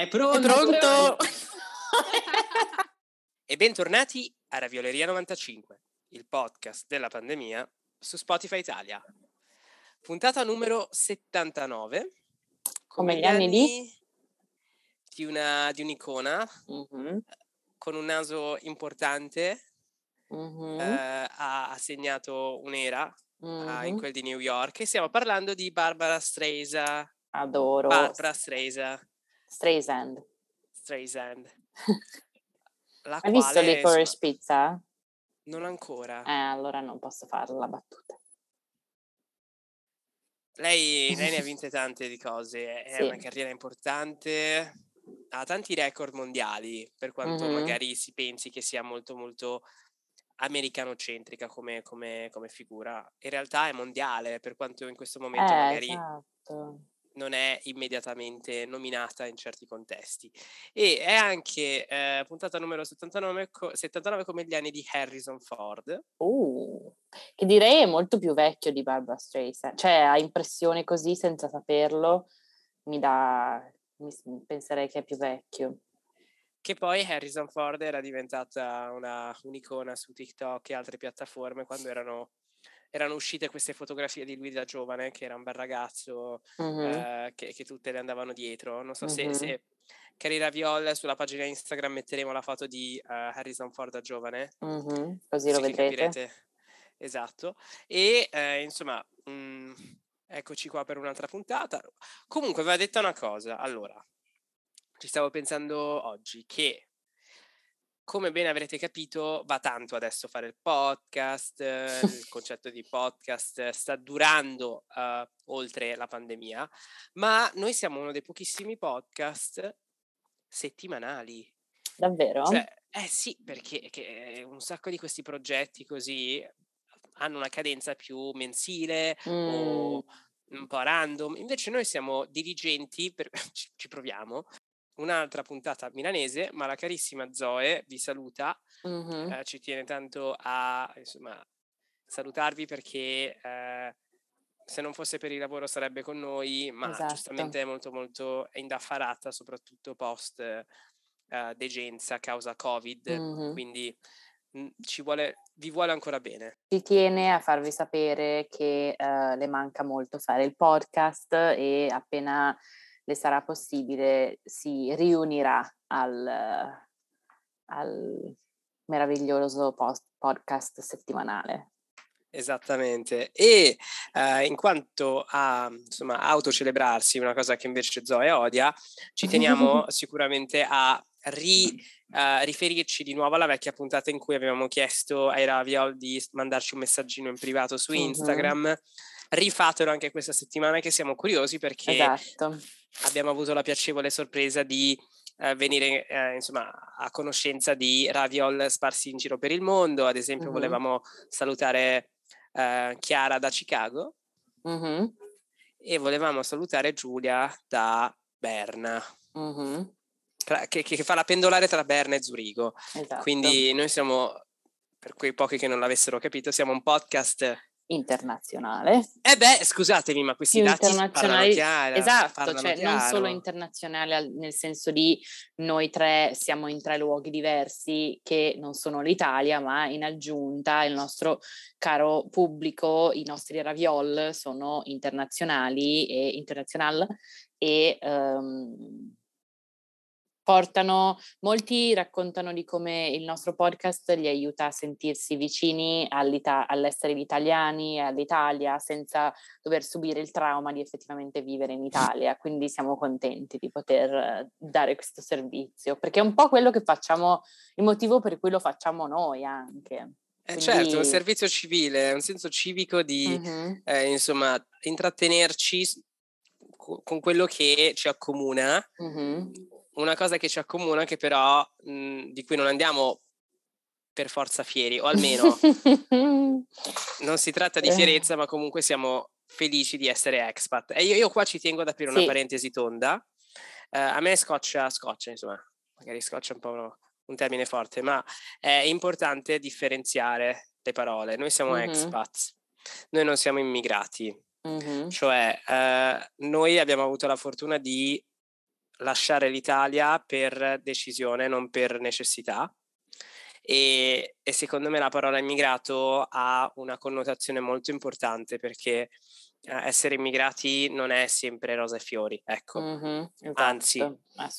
È pronto? È pronto? e bentornati a Ravioleria 95, il podcast della pandemia su Spotify Italia. Puntata numero 79. Come gli anni di? Di, una, di un'icona Mhm, con un naso importante, mhm, eh, ha, ha segnato un'era eh, in mhm. quel di New York e stiamo parlando di Barbara Streisand. Adoro. Barbara Streisand. Streisand. Streisand. La Hai visto Licorice Pizza? non ancora. Eh, allora non posso fare la battuta. Lei, lei ne ha vinte tante di cose, è Sì. una carriera importante, ha tanti record mondiali, per quanto Mhm. magari si pensi che sia molto molto americanocentrica come, come- come figura. In realtà è mondiale, per quanto in questo momento Eh, magari esatto. Non è immediatamente nominata in certi contesti. E è anche eh, puntata numero 79, co- 79 come gli anni di Harrison Ford. Uh, che direi è molto più vecchio di Barbara Streisand. Cioè, ha impressione così senza saperlo, mi dà... mi penserei che è più vecchio. Che poi Harrison Ford era diventata una, un'icona su TikTok e altre piattaforme quando erano, erano uscite queste fotografie di lui da giovane, che era un bel ragazzo, Mhm, eh, che, che tutte le andavano dietro. Non so se, Mhm. se Cari Raviol sulla pagina Instagram metteremo la foto di eh, Harrison Ford da giovane. mhm, Così lo vedrete. capirete. Esatto. E eh, insomma, mm, eccoci qua per un'altra puntata. Comunque, va detta una cosa. Allora, ci stavo pensando oggi che, come bene avrete capito, va tanto adesso fare il podcast. eh, il concetto di podcast sta durando eh, oltre la pandemia, ma noi siamo uno dei pochissimi podcast settimanali. Davvero? Cioè, eh sì, perché un sacco di questi progetti così hanno una cadenza più mensile Mm, o un po' random. Invece noi siamo dirigenti, per... ci proviamo. Un'altra puntata milanese, ma la carissima Zoe vi saluta, mhm. eh, ci tiene tanto a insomma, salutarvi perché eh, se non fosse per il lavoro sarebbe con noi, ma Esatto. giustamente è molto molto indaffarata, soprattutto post eh, degenza causa Covid, Mhm. quindi ci vuole, vi vuole ancora bene. Ci tiene a farvi sapere che eh, le manca molto fare il podcast e appena le sarà possibile si riunirà al, al meraviglioso post- podcast settimanale. Esattamente, e eh, in quanto a insomma, autocelebrarsi, una cosa che invece Zoe odia, ci teniamo sicuramente a ri- eh, riferirci di nuovo alla vecchia puntata in cui avevamo chiesto ai Raviol di mandarci un messaggino in privato su. Instagram. Rifatelo anche questa settimana che siamo curiosi perché Esatto. abbiamo avuto la piacevole sorpresa di eh, venire eh, insomma, a conoscenza di raviol sparsi in giro per il mondo. Ad esempio, Mhm. volevamo salutare eh, Chiara da Chicago Mhm, e volevamo salutare Giulia da Berna, mhm, tra- che, che fa la pendolare tra Berna e Zurigo. Esatto. Quindi noi siamo, per quei pochi che non l'avessero capito, siamo un podcast. Internazionale. Eh beh, scusatemi, ma questi dati internazionali- chiaro. Esatto, cioè non chiaro. solo internazionale al- nel senso di noi tre siamo in tre luoghi diversi che non sono l'Italia, ma in aggiunta il nostro caro pubblico, i nostri raviol sono internazionali e international e ehm, portano, molti raccontano di come il nostro podcast li aiuta a sentirsi vicini all'essere gli italiani e all'Italia senza dover subire il trauma di effettivamente vivere in Italia, quindi siamo contenti di poter dare questo servizio, perché è un po' quello che facciamo, il motivo per cui lo facciamo noi anche. Eh, Quindi- certo, un servizio civile, un senso civico di, Mhm, eh, insomma, intrattenerci con quello che ci accomuna, mhm. Una cosa che ci accomuna che però mh, di cui non andiamo per forza fieri, o almeno non si tratta di Eh. fierezza, ma comunque siamo felici di essere expat. E io, io qua ci tengo ad aprire una Sì. parentesi tonda. Eh, a me scoccia, scoccia, insomma, magari scoccia un po' uno- un termine forte, ma è importante differenziare le parole. Noi siamo Mhm. expats, noi non siamo immigrati. Mhm. Cioè, eh, noi abbiamo avuto la fortuna di lasciare l'Italia per decisione, non per necessità. E, e, secondo me la parola immigrato ha una connotazione molto importante perché eh, essere immigrati non è sempre rosa e fiori, ecco. Mm-hmm, esatto, Anzi,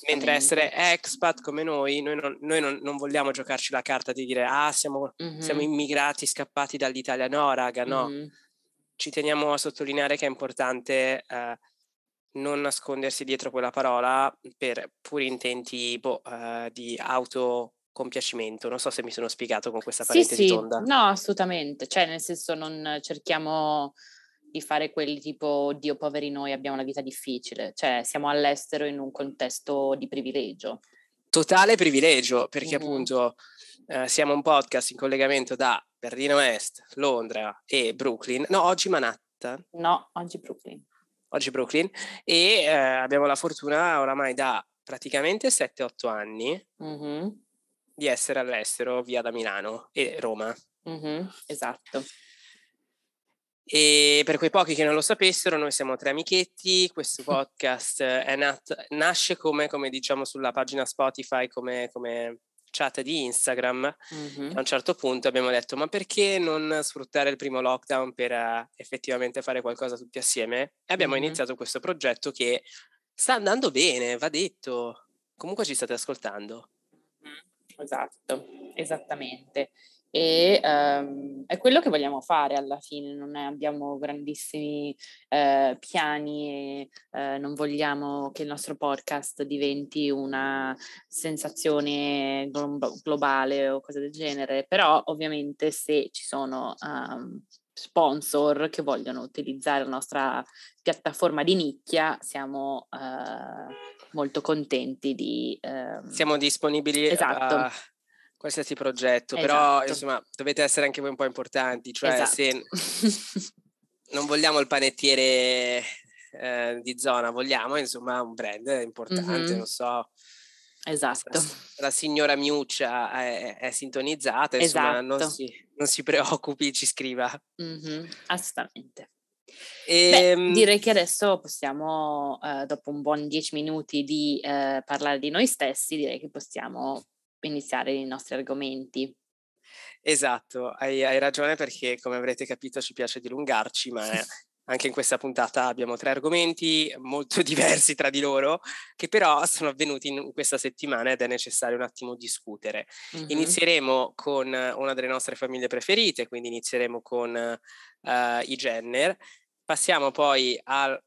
mentre essere expat come noi, noi, non, noi non, non, vogliamo giocarci la carta di dire ah siamo, mm-hmm. siamo immigrati scappati dall'Italia, no raga, no. Mm-hmm. Ci teniamo a sottolineare che è importante eh, non nascondersi dietro quella parola per puri intenti boh, eh, di auto compiacimento. Non so se mi sono spiegato con questa parentesi sì, sì. tonda. No, assolutamente. Cioè, nel senso, non cerchiamo di fare quelli tipo, Dio poveri noi, abbiamo una vita difficile. Cioè, siamo all'estero in un contesto di privilegio. Totale privilegio, perché mm-hmm. appunto eh, siamo un podcast in collegamento da Berlino Est, Londra e Brooklyn. No, oggi Manhattan. No, oggi Brooklyn. Oggi Brooklyn. E eh, abbiamo la fortuna oramai da praticamente 7-8 anni mm-hmm di essere all'estero via da Milano e Roma. Mm-hmm, esatto. E per quei pochi che non lo sapessero, noi siamo tre amichetti, questo podcast nat- nasce come, come, diciamo sulla pagina Spotify, come, come chat di Instagram. Mm-hmm. A un certo punto abbiamo detto, ma perché non sfruttare il primo lockdown per uh, effettivamente fare qualcosa tutti assieme? E abbiamo mm-hmm. iniziato questo progetto che sta andando bene, va detto. Comunque ci state ascoltando. Esatto, esattamente. E um, è quello che vogliamo fare alla fine, non è, abbiamo grandissimi uh, piani e uh, non vogliamo che il nostro podcast diventi una sensazione glo- globale o cose del genere, però ovviamente se ci sono um, sponsor che vogliono utilizzare la nostra piattaforma di nicchia, siamo uh, molto contenti di... Uh, siamo disponibili esatto. a qualsiasi progetto, esatto. però insomma dovete essere anche voi un po' importanti, cioè esatto. se non vogliamo il panettiere eh, di zona, vogliamo insomma un brand importante, mm-hmm. non so. Esatto. La, la signora Miuccia è, è sintonizzata, insomma, esatto. non, si, non, si, preoccupi, ci scriva. Mm-hmm. Assolutamente. E... Beh, ehm direi che adesso possiamo, eh, dopo un buon dieci minuti di eh, parlare di noi stessi, direi che possiamo iniziare i nostri argomenti. Esatto, hai, hai ragione perché come avrete capito ci piace dilungarci, ma anche in questa puntata abbiamo tre argomenti molto diversi tra di loro, che però sono avvenuti in questa settimana ed è necessario un attimo discutere. Mm-hmm. Inizieremo con una delle nostre famiglie preferite, quindi inizieremo con uh, i Jenner, passiamo poi a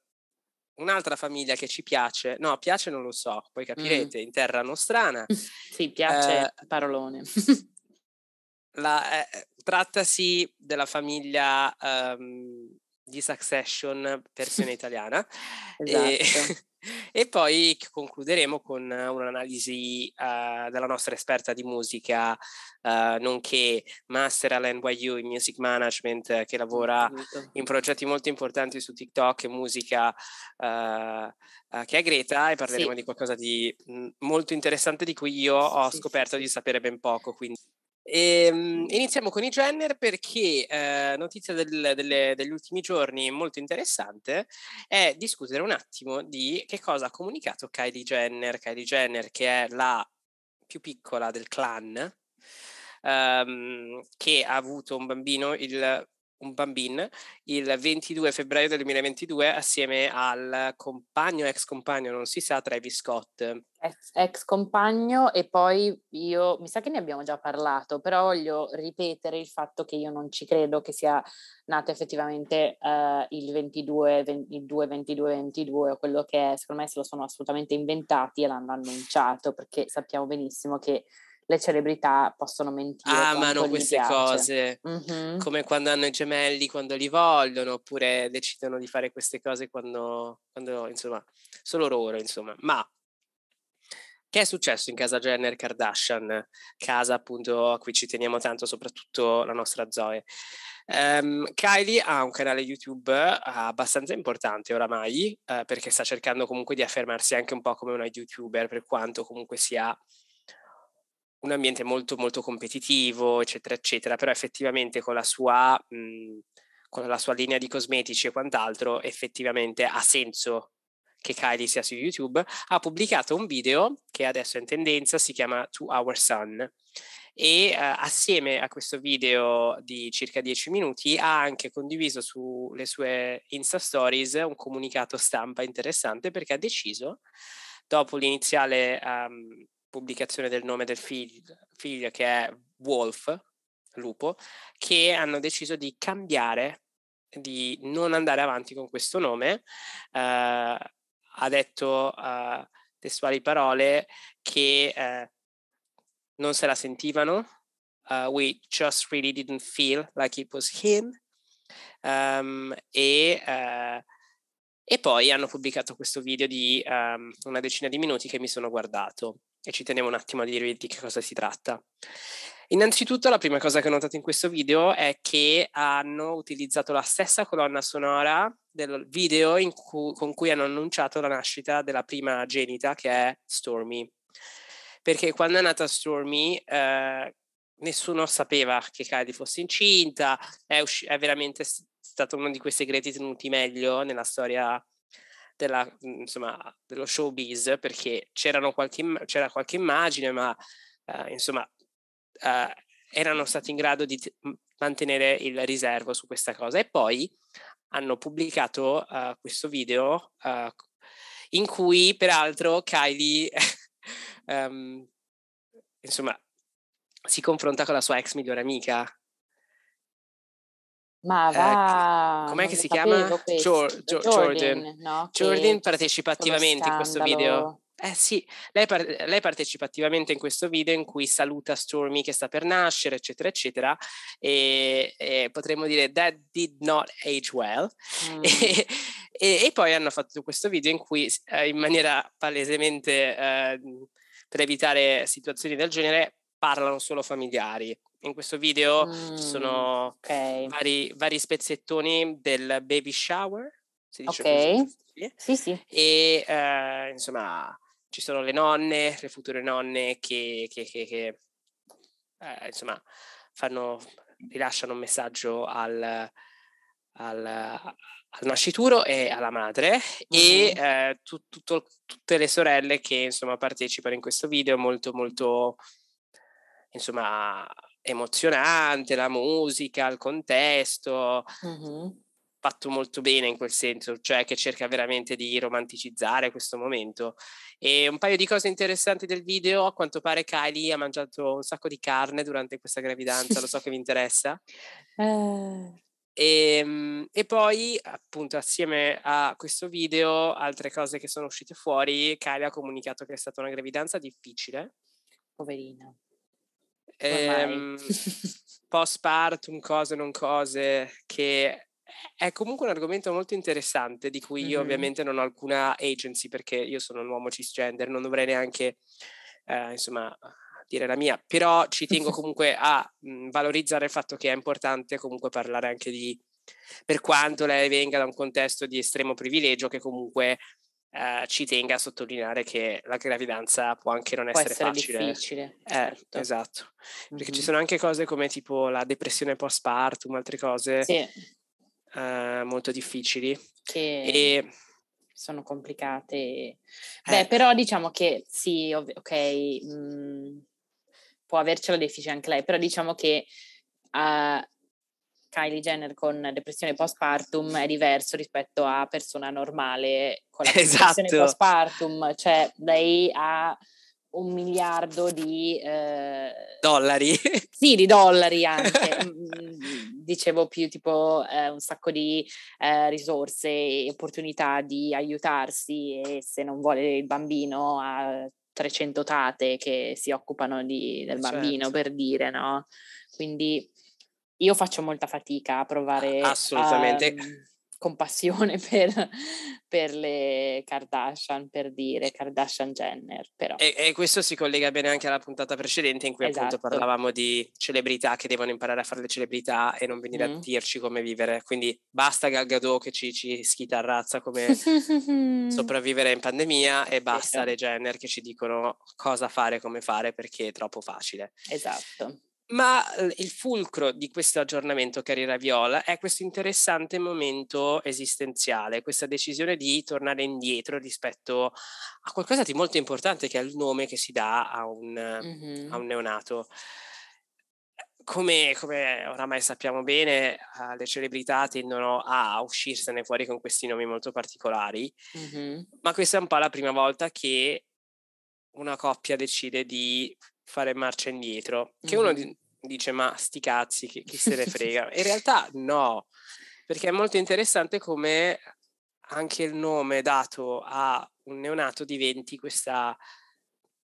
un'altra famiglia che ci piace, no, piace non lo so, poi capirete, mm. in terra nostrana. sì, piace eh, parolone. la, eh, trattasi della famiglia um, di Succession versione italiana. esatto. E, e, poi concluderemo con un'analisi uh, della nostra esperta di musica, uh, nonché master all'NYU in music management, che lavora in progetti molto importanti su TikTok e musica, che è Greta, e parleremo sì. di qualcosa di mh, molto interessante di cui io ho sì, scoperto sì, di sapere ben poco. Quindi e, um, iniziamo con i Jenner perché eh, notizia del, delle, degli ultimi giorni molto interessante è discutere un attimo di che cosa ha comunicato Kylie Jenner, Kylie Jenner che è la più piccola del clan, um, che ha avuto un bambino il un bambino il 22 febbraio del 2022 assieme al compagno, ex compagno, non si sa, Travis Scott. Ex, compagno e poi io, mi sa che ne abbiamo già parlato, però voglio ripetere il fatto che io non ci credo che sia nato effettivamente uh, il 22, 22, 22, 22 o quello che è, secondo me se lo sono assolutamente inventati e l'hanno annunciato perché sappiamo benissimo che le celebrità possono mentire. Amano queste cose, mm-hmm. come quando hanno i gemelli quando li vogliono, oppure decidono di fare queste cose quando, quando insomma, solo loro, insomma. Ma che è successo in casa Jenner Kardashian, casa appunto a cui ci teniamo tanto, soprattutto la nostra Zoe. Um, Kylie ha un canale YouTube abbastanza importante oramai, uh, perché sta cercando comunque di affermarsi anche un po' come una YouTuber, per quanto comunque sia un ambiente molto molto competitivo, eccetera, eccetera, però effettivamente con la sua, mh, mhmm, con la sua linea di cosmetici e quant'altro, effettivamente ha senso che Kylie sia su YouTube, ha pubblicato un video che adesso è in tendenza, si chiama To Our Son e uh, assieme a questo video di circa 10 minuti ha anche condiviso sulle sue Insta Stories un comunicato stampa interessante perché ha deciso, dopo l'iniziale um, pubblicazione del nome del figlio, figlio che è Wolf, lupo, che hanno deciso di cambiare, di non andare avanti con questo nome. Uh, ha detto uh, testuali parole che uh, non se la sentivano. Uh, we just really didn't feel like it was him. Um, e, uh, e, poi hanno pubblicato questo video di um, una decina di minuti che mi sono guardato e ci tenevo un attimo a dirvi di che cosa si tratta. Innanzitutto la prima cosa che ho notato in questo video è che hanno utilizzato la stessa colonna sonora del video cui, con cui hanno annunciato la nascita della prima genita che è Stormy perché quando è nata Stormy eh, nessuno sapeva che Kylie fosse incinta, è, usci- è veramente stato uno di quei segreti tenuti meglio nella storia della, insomma, dello showbiz, perché qualche, c'era qualche immagine, ma eh, insomma eh, erano stati in grado di t- mantenere il riservo su questa cosa. E poi hanno pubblicato uh, questo video uh, in cui peraltro Kylie um, insomma, si confronta con la sua ex migliore amica. Ma va, eh, com'è che si chiama? Gior- Gior- Jordan. No? Jordan partecipa attivamente in questo video. Eh sì, lei, par- lei, partecipa attivamente in questo video in cui saluta Stormy che sta per nascere, eccetera, eccetera, e, e potremmo dire that did not age well. Mm. E, e, e, poi hanno fatto questo video in cui eh, in maniera palesemente eh, per evitare situazioni del genere parlano solo familiari. In questo video mm, ci sono okay. vari, vari, spezzettoni del baby shower, si dice okay. così. Sì, sì. E eh, insomma ci sono le nonne, le future nonne che, che, che, che eh, insomma fanno, rilasciano un messaggio al, al, al nascituro e alla madre mm-hmm. e eh, tu, tutto, tutte le sorelle che insomma partecipano in questo video molto molto insomma emozionante la musica il contesto mm-hmm. fatto molto bene in quel senso cioè che cerca veramente di romanticizzare questo momento e un paio di cose interessanti del video a quanto pare Kylie ha mangiato un sacco di carne durante questa gravidanza lo so che vi interessa eh e, ehm, e, poi, appunto, assieme a questo video, altre cose che sono uscite fuori, Kylie ha comunicato che è stata una gravidanza difficile. Poverina. Ehm, postpartum, cose non cose, che è comunque un argomento molto interessante di cui io mm-hmm. ovviamente non ho alcuna agency perché io sono un uomo cisgender, non dovrei neanche, eh, insomma, dire la mia, però ci tengo comunque a mh, mhmm, valorizzare il fatto che è importante comunque parlare anche di, per quanto lei venga da un contesto di estremo privilegio, che comunque eh, ci tenga a sottolineare che la gravidanza può anche non può essere, essere facile. difficile. Eh, certo. Esatto, perché mm-hmm. ci sono anche cose come tipo la depressione postpartum, altre cose sì. eh, molto difficili. Che... E sono complicate. Beh, eh. però diciamo che sì, ov- ok, mh, mhmm, può avercela difficile anche lei, però diciamo che uh, Kylie Jenner con depressione postpartum è diverso rispetto a persona normale con la esatto. depressione postpartum, cioè lei ha un miliardo di eh, dollari. Sì, di dollari anche. Mm, dicevo più tipo eh, un sacco di eh, risorse e opportunità di aiutarsi e se non vuole il bambino ha 300 tate che si occupano di, del bambino, certo. per dire, no? Quindi io faccio molta fatica a provare assolutamente a, compassione per, per, le Kardashian, per dire Kardashian Jenner. Però. E, e, questo si collega bene anche alla puntata precedente in cui esatto. appunto parlavamo di celebrità che devono imparare a fare le celebrità e non venire mm. a dirci come vivere. Quindi basta Gal Gadot che ci, ci schitarrazza come sopravvivere in pandemia e basta le Jenner che ci dicono cosa fare, come fare perché è troppo facile. Esatto. Ma il fulcro di questo aggiornamento, cari Raviola, è questo interessante momento esistenziale, questa decisione di tornare indietro rispetto a qualcosa di molto importante che è il nome che si dà a un, mm-hmm. a un neonato. Come, come, oramai sappiamo bene, uh, le celebrità tendono a uscirsene fuori con questi nomi molto particolari, mm-hmm. ma questa è un po' la prima volta che una coppia decide di fare marcia indietro, che mm-hmm. uno dice ma sti cazzi, chi, chi se ne frega. In realtà no, perché è molto interessante come anche il nome dato a un neonato diventi questa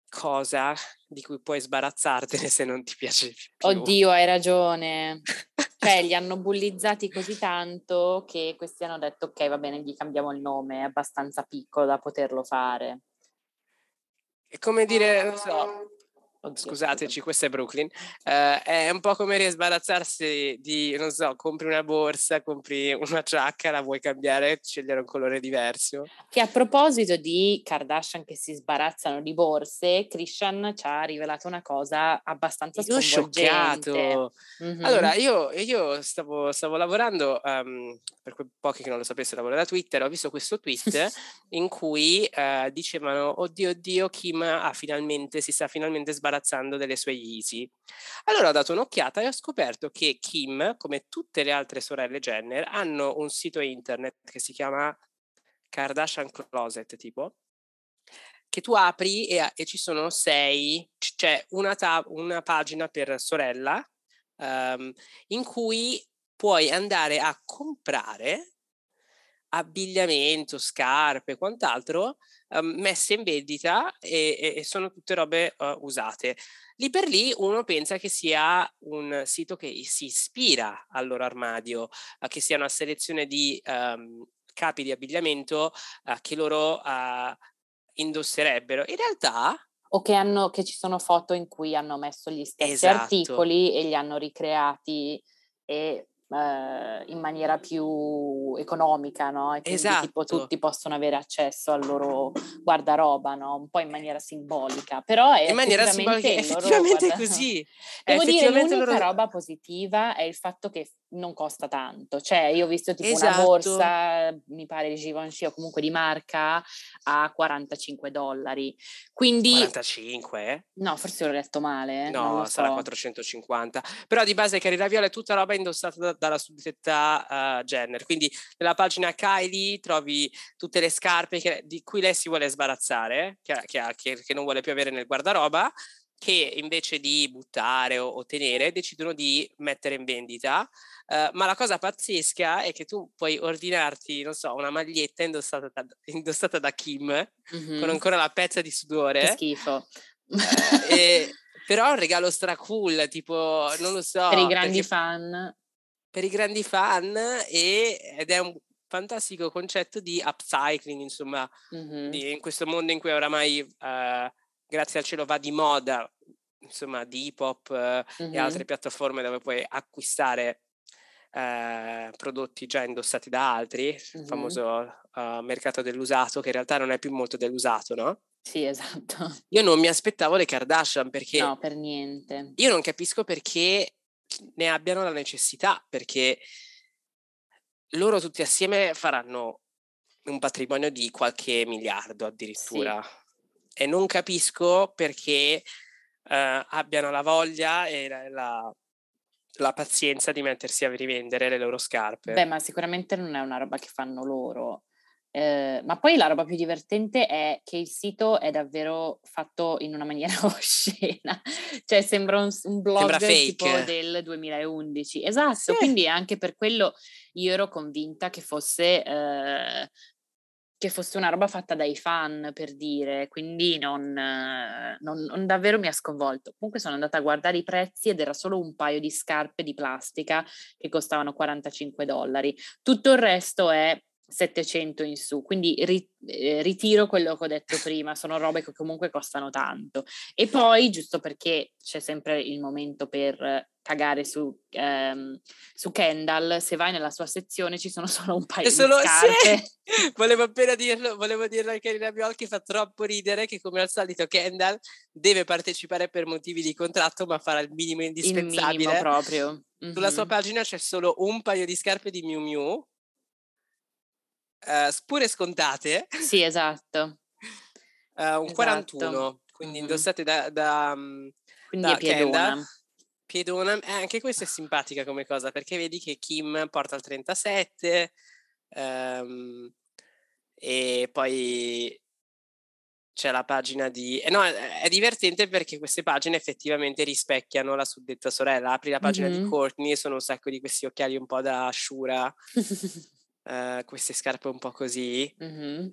cosa di cui puoi sbarazzartene se non ti piace più. Oddio, hai ragione. cioè, li hanno bullizzati così tanto che questi hanno detto ok, va bene, gli cambiamo il nome, è abbastanza piccolo da poterlo fare. È come dire, non so, Scusateci, questo è Brooklyn. Uh, è un po' come risbarazzarsi di, non so, compri una borsa, compri una giacca, la vuoi cambiare, scegliere un colore diverso. Che a proposito di Kardashian che si sbarazzano di borse, Christian ci ha rivelato una cosa abbastanza io sconvolgente. Mm-hmm. Allora, io, io stavo, stavo, lavorando, um, per quei pochi che non lo sapessero, lavoro da Twitter, ho visto questo tweet in cui uh, dicevano, oddio, oddio, Kim ha finalmente, si sta finalmente sbarazzando imbarazzando delle sue Yeezy. Allora ho dato un'occhiata e ho scoperto che Kim, come tutte le altre sorelle Jenner, hanno un sito internet che si chiama Kardashian Closet, tipo, che tu apri e, e ci sono sei, c'è una, tab- una pagina per sorella um, in cui puoi andare a comprare abbigliamento, scarpe, quant'altro, um, messe in vendita e, e, sono tutte robe uh, usate. Lì per lì uno pensa che sia un sito che si ispira al loro armadio, uh, che sia una selezione di um, capi di abbigliamento uh, che loro indosserebbero. In realtà o che, hanno, che, ci sono foto in cui hanno messo gli stessi esatto. articoli e li hanno ricreati e eh, in maniera più economica, no? E quindi esatto. tipo tutti possono avere accesso al loro guardaroba, no? Un po' in maniera simbolica, però è in maniera simbolica, effettivamente guarda... così. Devo dire, l'unica loro... roba positiva è il fatto che non costa tanto, cioè io ho visto tipo esatto. una borsa, mi pare di Givenchy o comunque di marca, a 45 dollari, quindi... 45? No, forse l'ho letto male. Eh? No, sarà so. 450, però di base Carina Viola è tutta roba indossata da, dalla suddetta uh, Jenner, quindi nella pagina Kylie trovi tutte le scarpe che, di cui lei si vuole sbarazzare, che, che, che non vuole più avere nel guardaroba, che invece di buttare o, o, tenere decidono di mettere in vendita. Uh, ma la cosa pazzesca è che tu puoi ordinarti, non so, una maglietta indossata da, indossata da Kim mm-hmm. con ancora la pezza di sudore. Che schifo. Uh, e, però è un regalo stracool, tipo, non lo so. Per i grandi fan. Per i grandi fan e, ed è un fantastico concetto di upcycling, insomma, mm-hmm. di, in questo mondo in cui oramai... Uh, grazie al cielo va di moda, insomma, di hip hop eh, mm-hmm. e altre piattaforme dove puoi acquistare eh, prodotti già indossati da altri, mm-hmm. il famoso uh, mercato dell'usato, che in realtà non è più molto dell'usato, no? Sì, esatto. Io non mi aspettavo le Kardashian perché... No, per niente. Io non capisco perché ne abbiano la necessità, perché loro tutti assieme faranno un patrimonio di qualche miliardo addirittura. Sì e non capisco perché uh, abbiano la voglia e la, la, la, pazienza di mettersi a rivendere le loro scarpe. Beh, ma sicuramente non è una roba che fanno loro. Eh, ma poi la roba più divertente è che il sito è davvero fatto in una maniera oscena, cioè sembra un, un blog sembra tipo del 2011. Esatto, sì. quindi anche per quello io ero convinta che fosse eh, che fosse una roba fatta dai fan, per dire, quindi non, non, non, davvero mi ha sconvolto. Comunque sono andata a guardare i prezzi ed era solo un paio di scarpe di plastica che costavano 45 dollari. Tutto il resto è 700 in su, quindi ri, eh, ritiro quello che ho detto prima, sono robe che comunque costano tanto. E poi, giusto perché c'è sempre il momento per cagare su, ehm, su Kendall, se vai nella sua sezione ci sono solo un paio solo, di scarpe. Sì. volevo appena dirlo, volevo dirlo anche a Rina che fa troppo ridere che come al solito Kendall deve partecipare per motivi di contratto ma farà il minimo indispensabile. Il minimo proprio. Mm-hmm. Sulla sua pagina c'è solo un paio di scarpe di Miu Miu uh, pure scontate. Sì, esatto. Uh, un esatto. 41, quindi mm-hmm. indossate da, da, mm, quindi da è piedona. Piedona, eh, anche questa è simpatica come cosa perché vedi che Kim porta il 37 um, e poi c'è la pagina di... Eh no, è, è, divertente perché queste pagine effettivamente rispecchiano la suddetta sorella. Apri la pagina mm-hmm. di Courtney e sono un sacco di questi occhiali un po' da Shura uh, queste scarpe un po' così. Mm-hmm.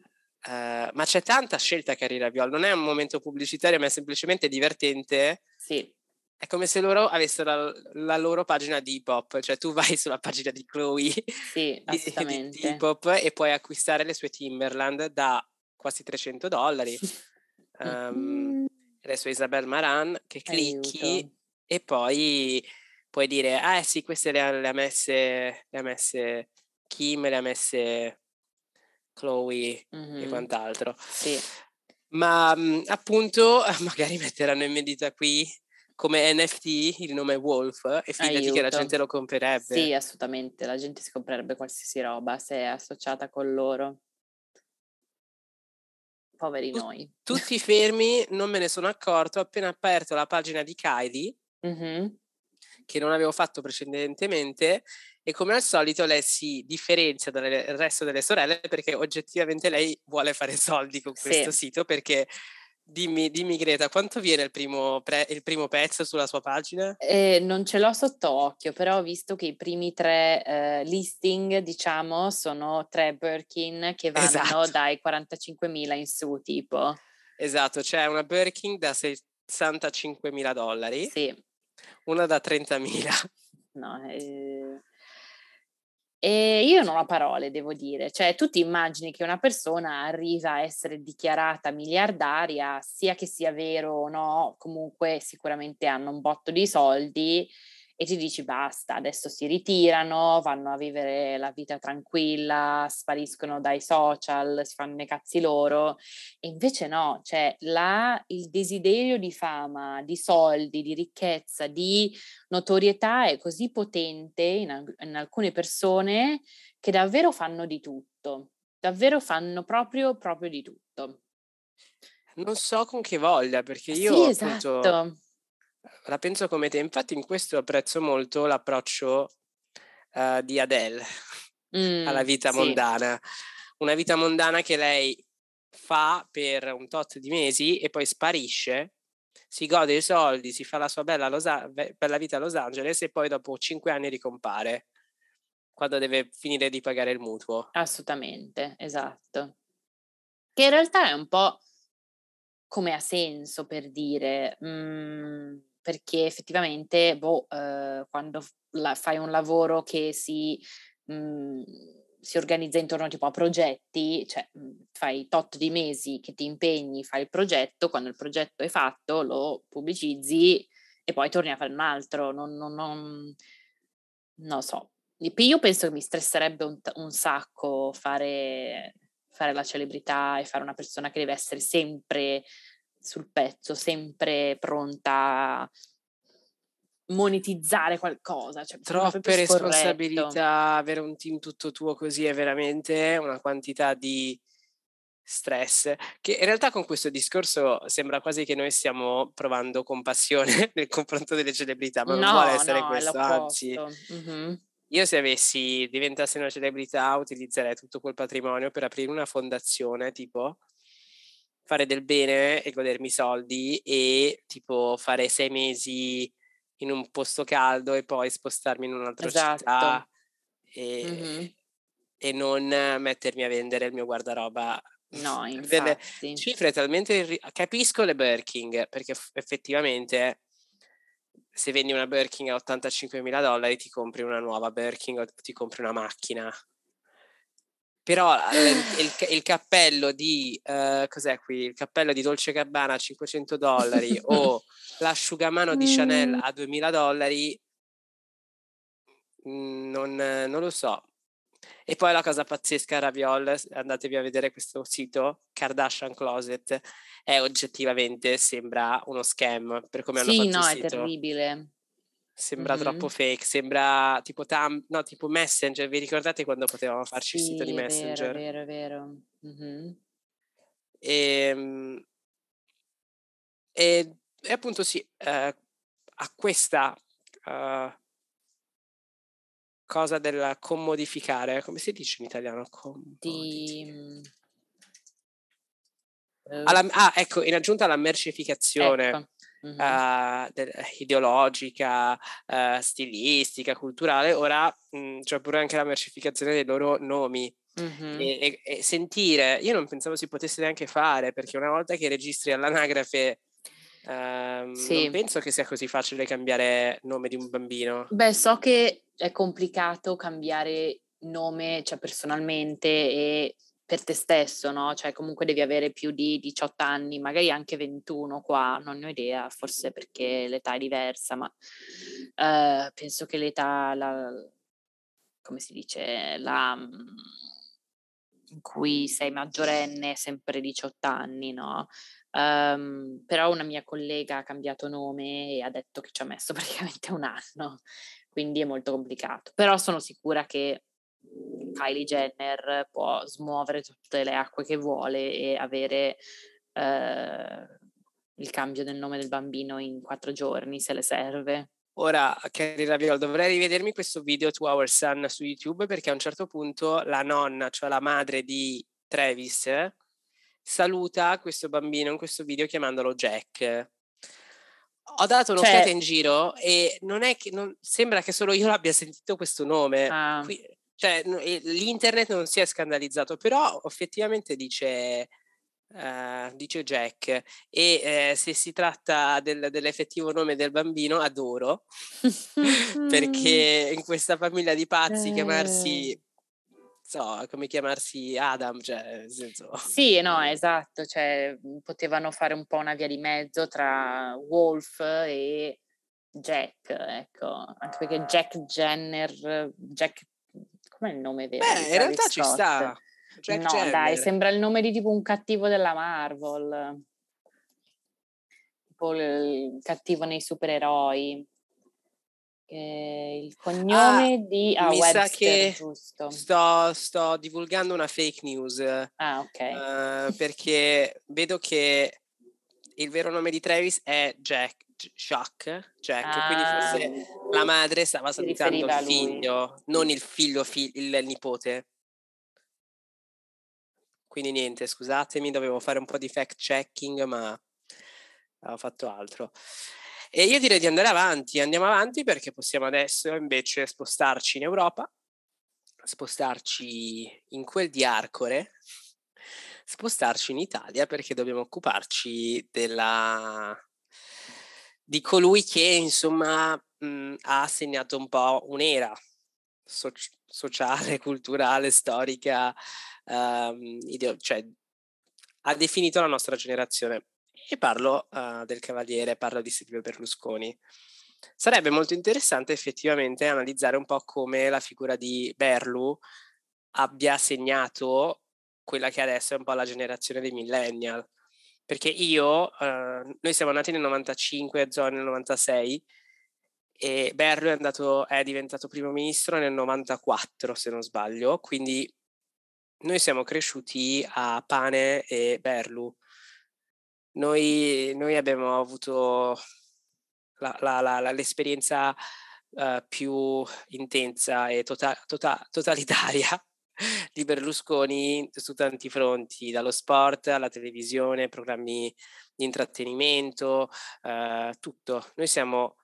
Uh, ma c'è tanta scelta Carriera Viol, non è un momento pubblicitario, ma è semplicemente divertente. Sì. È come se loro avessero la, la loro pagina di hip hop, cioè tu vai sulla pagina di Chloe sì, di, di, hip hop e puoi acquistare le sue Timberland da quasi 300 dollari. um, le sue Isabel Maran che clicchi Aiuto. e poi puoi dire, ah eh sì, queste le, le ha messe, le ha messe Kim le ha messe Chloe mm-hmm. e quant'altro. Sì. Ma mh, appunto magari metteranno in vendita qui come NFT il nome Wolf e fidati Aiuto. che la gente lo comprerebbe. Sì, assolutamente, la gente si comprerebbe qualsiasi roba se è associata con loro. Poveri noi. Tutti fermi, non me ne sono accorto, ho appena aperto la pagina di Kylie, mm-hmm. che non avevo fatto precedentemente, e come al solito lei si differenzia dal resto delle sorelle perché oggettivamente lei vuole fare soldi con questo sì. sito perché Dimmi, dimmi, Greta, quanto viene il primo, pre- il primo pezzo sulla sua pagina? Eh, non ce l'ho sotto occhio, però ho visto che i primi tre eh, listing, diciamo, sono tre Birkin che vanno esatto. dai 45.000 in su, tipo. Esatto, c'è una Birkin da 65.000 dollari. Sì. Una da 30.000. No, eh... E io non ho parole, devo dire. Cioè, tu ti immagini che una persona arriva a essere dichiarata miliardaria, sia che sia vero o no, comunque sicuramente hanno un botto di soldi e ti dici basta, adesso si ritirano, vanno a vivere la vita tranquilla, spariscono dai social, si fanno i cazzi loro. E invece no, cioè la, il desiderio di fama, di soldi, di ricchezza, di notorietà è così potente in, in alcune persone che davvero fanno di tutto, davvero fanno proprio, proprio di tutto. Non so con che voglia, perché io sì, esatto. La penso come te, infatti in questo apprezzo molto l'approccio uh, di Adele mm, alla vita sì. mondana. Una vita mondana che lei fa per un tot di mesi e poi sparisce, si gode i soldi, si fa la sua bella, Los A- bella vita a Los Angeles e poi dopo cinque anni ricompare quando deve finire di pagare il mutuo. Assolutamente, esatto. Che in realtà è un po' come ha senso per dire, mm, perché effettivamente, boh, eh, quando la, fai un lavoro che si, mh, mhmm, si organizza intorno tipo a progetti, cioè mh, mhmm, fai tot di mesi che ti impegni, fai il progetto, quando il progetto è fatto lo pubblicizzi e poi torni a fare un altro, non, non, non, non so. Io penso che mi stresserebbe un, un sacco fare, fare la celebrità e fare una persona che deve essere sempre sul pezzo, sempre pronta a monetizzare qualcosa. Cioè, Troppe responsabilità, avere un team tutto tuo così è veramente una quantità di stress che in realtà con questo discorso sembra quasi che noi stiamo provando compassione nel confronto delle celebrità ma no, non vuole essere no, questo anzi mm-hmm. io se avessi diventassi una celebrità utilizzerei tutto quel patrimonio per aprire una fondazione tipo fare del bene e godermi i soldi e tipo fare sei mesi in un posto caldo e poi spostarmi in un'altra esatto. città e, mm-hmm. e, non mettermi a vendere il mio guardaroba. No, infatti. cifre talmente... Capisco le Birking perché effettivamente se vendi una Birking a 85 mila dollari ti compri una nuova Birking o ti compri una macchina però il, il, il, cappello di uh, cos'è qui? Il cappello di Dolce Gabbana a 500 dollari o l'asciugamano di Chanel mm. a 2000 dollari mm, non, non, lo so. E poi la cosa pazzesca, Raviol, andatevi a vedere questo sito, Kardashian Closet, è oggettivamente, sembra uno scam per come sì, hanno fatto no, il sito. Sì, no, è terribile. Sembra mm-hmm. troppo fake, sembra tipo, tam- no, tipo Messenger. Vi ricordate quando potevamo farci sì, il sito di Messenger? È vero, è vero. Mm-hmm. E, ehm, e, e, appunto sì, eh, a questa uh, cosa del commodificare, come si dice in italiano? Di... Alla, ah, ecco, in aggiunta alla mercificazione. Ecco mm-hmm. uh, de- ideologica, uh, stilistica, culturale, ora mh, mhmm, c'è pure anche la mercificazione dei loro nomi. Mm-hmm. E, e, e, sentire, io non pensavo si potesse neanche fare perché una volta che registri all'anagrafe Uh, sì. Non penso che sia così facile cambiare nome di un bambino. Beh, so che è complicato cambiare nome, cioè personalmente, e per te stesso, no? Cioè comunque devi avere più di 18 anni, magari anche 21 qua, non ne ho idea, forse perché l'età è diversa, ma eh, penso che l'età, la, come si dice, la, mm, in cui sei maggiorenne è sempre 18 anni, no? Um, però una mia collega ha cambiato nome e ha detto che ci ha messo praticamente un anno, quindi è molto complicato. Però sono sicura che Kylie Jenner può smuovere tutte le acque che vuole e avere eh, il cambio del nome del bambino in quattro giorni se le serve. Ora, Carrie Raviol, dovrei rivedermi questo video To Our Son su YouTube perché a un certo punto la nonna, cioè la madre di Travis, saluta questo bambino in questo video chiamandolo Jack. Ho dato un'occhiata cioè... in giro e non è che non, sembra che solo io l'abbia sentito questo nome. Ah. Qui, cioè, l'internet non si è scandalizzato, però effettivamente dice, uh, dice Jack e eh, se si tratta del, dell'effettivo nome del bambino, adoro, perché in questa famiglia di pazzi chiamarsi eh. so, come chiamarsi Adam, cioè, senso... Sì, no, esatto, cioè, potevano fare un po' una via di mezzo tra Wolf e Jack, ecco, anche perché Jack Jenner, Jack Com'è il nome vero? Beh, in realtà ci sta. Jack no, Jenner. dai, sembra il nome di tipo un cattivo della Marvel. Tipo il cattivo nei supereroi. Eh, il cognome ah, di ah, mi Webster, sa che giusto. Sto, sto, divulgando una fake news. Ah, ok. Uh, perché vedo che il vero nome di Travis è Jack. Jack, Jack ah, quindi forse la madre stava salutando il figlio, non il figlio, fi- il nipote. Quindi niente, scusatemi, dovevo fare un po' di fact checking, ma ho fatto altro. E io direi di andare avanti, andiamo avanti perché possiamo adesso invece spostarci in Europa, spostarci in quel di Arcore, spostarci in Italia perché dobbiamo occuparci della di colui che insomma mh, mhmm, ha segnato un po' un'era so- sociale, culturale, storica, um, ideo- cioè ha definito la nostra generazione. E parlo uh, del Cavaliere, parlo di Silvio Berlusconi. Sarebbe molto interessante effettivamente analizzare un po' come la figura di Berlu abbia segnato quella che adesso è un po' la generazione dei millennial perché io, uh, noi siamo nati nel 95, Zoe nel 96 e Berlu è, andato, è diventato primo ministro nel 94 se non sbaglio, quindi noi siamo cresciuti a Pane e Berlu. Noi, noi abbiamo avuto la, la, la, l'esperienza uh, più intensa e tota, tota, totalitaria di Berlusconi su tanti fronti, dallo sport alla televisione, programmi di intrattenimento, eh, tutto. Noi siamo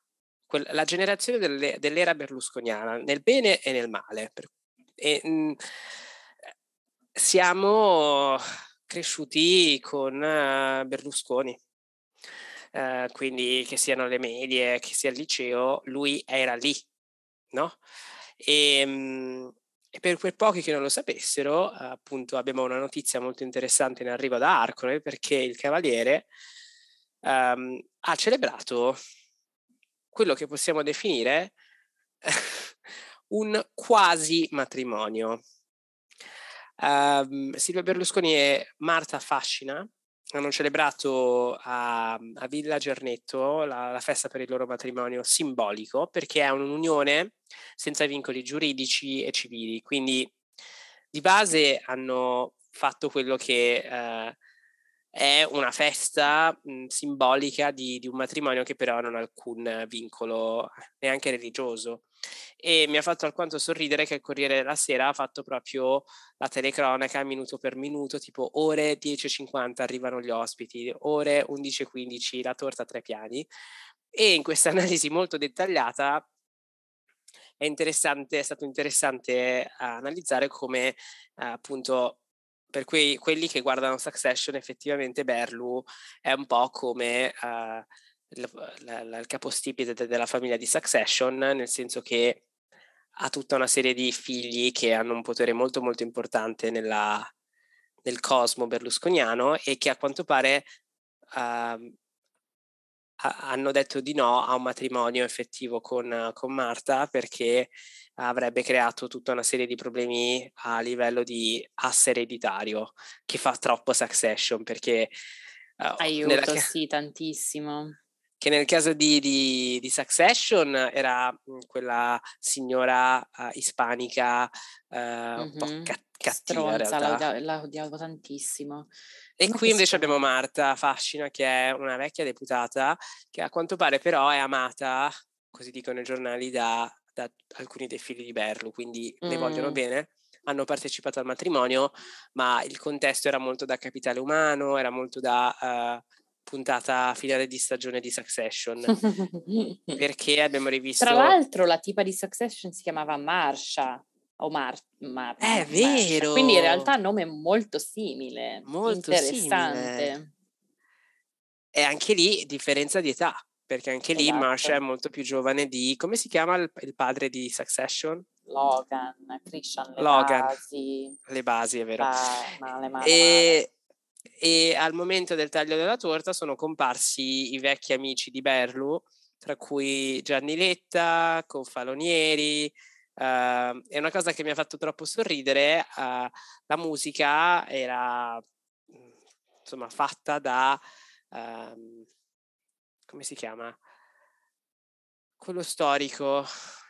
quel, la generazione delle, dell'era berlusconiana, nel bene e nel male. E, mh, mm, siamo cresciuti con uh, Berlusconi. Uh, quindi che siano le medie, che sia il liceo, lui era lì, no? E, mh, e per quei pochi che non lo sapessero, appunto abbiamo una notizia molto interessante in arrivo da Arcole perché il cavaliere um, ha celebrato quello che possiamo definire un quasi matrimonio. Um, Silvia Berlusconi e Marta Fascina hanno celebrato a, a Villa Gernetto la, la, festa per il loro matrimonio simbolico perché è un'unione senza vincoli giuridici e civili. Quindi di base hanno fatto quello che eh, è una festa mh, simbolica di, di, un matrimonio che però non ha alcun vincolo neanche religioso. E mi ha fatto alquanto sorridere che il Corriere della Sera ha fatto proprio la telecronaca minuto per minuto, tipo ore 10.50 arrivano gli ospiti, ore 11.15 la torta a tre piani. E in questa analisi molto dettagliata è interessante, è stato interessante analizzare come eh, appunto per quei, quelli che guardano Succession, effettivamente Berlu è un po' come uh, il, il, il capostipite della famiglia di Succession, nel senso che ha tutta una serie di figli che hanno un potere molto molto importante nella, nel cosmo berlusconiano e che a quanto pare uh, hanno detto di no a un matrimonio effettivo con, con, Marta perché avrebbe creato tutta una serie di problemi a livello di asse ereditario che fa troppo succession perché uh, aiuto nella... sì tantissimo. che nel caso di, di, di Succession era mh, quella signora uh, ispanica uh, mm-hmm. un po' ca- cattiva Stronza, la, la odiavo tantissimo e qui invece abbiamo Marta Fascina, che è una vecchia deputata, che a quanto pare però è amata, così dicono i giornali, da, da alcuni dei figli di Berlu, quindi mm. le vogliono bene. Hanno partecipato al matrimonio, ma il contesto era molto da capitale umano, era molto da uh, puntata finale di stagione di Succession. perché abbiamo rivisto. Tra l'altro, la tipa di Succession si chiamava Marsha o Mar- Mar- è vero. Quindi in realtà il nome è molto simile, molto interessante. Simile. E anche lì differenza di età, perché anche lì esatto. Marsha è molto più giovane di come si chiama il, il padre di Succession? Logan, Christian le Logan. basi. Le basi, è vero. Ah, male, male, e, male. e al momento del taglio della torta sono comparsi i vecchi amici di Berlu, tra cui Gianni Letta, Confalonieri, Uh, è una cosa che mi ha fatto troppo sorridere. Uh, la musica era insomma fatta da uh, come si chiama? Quello storico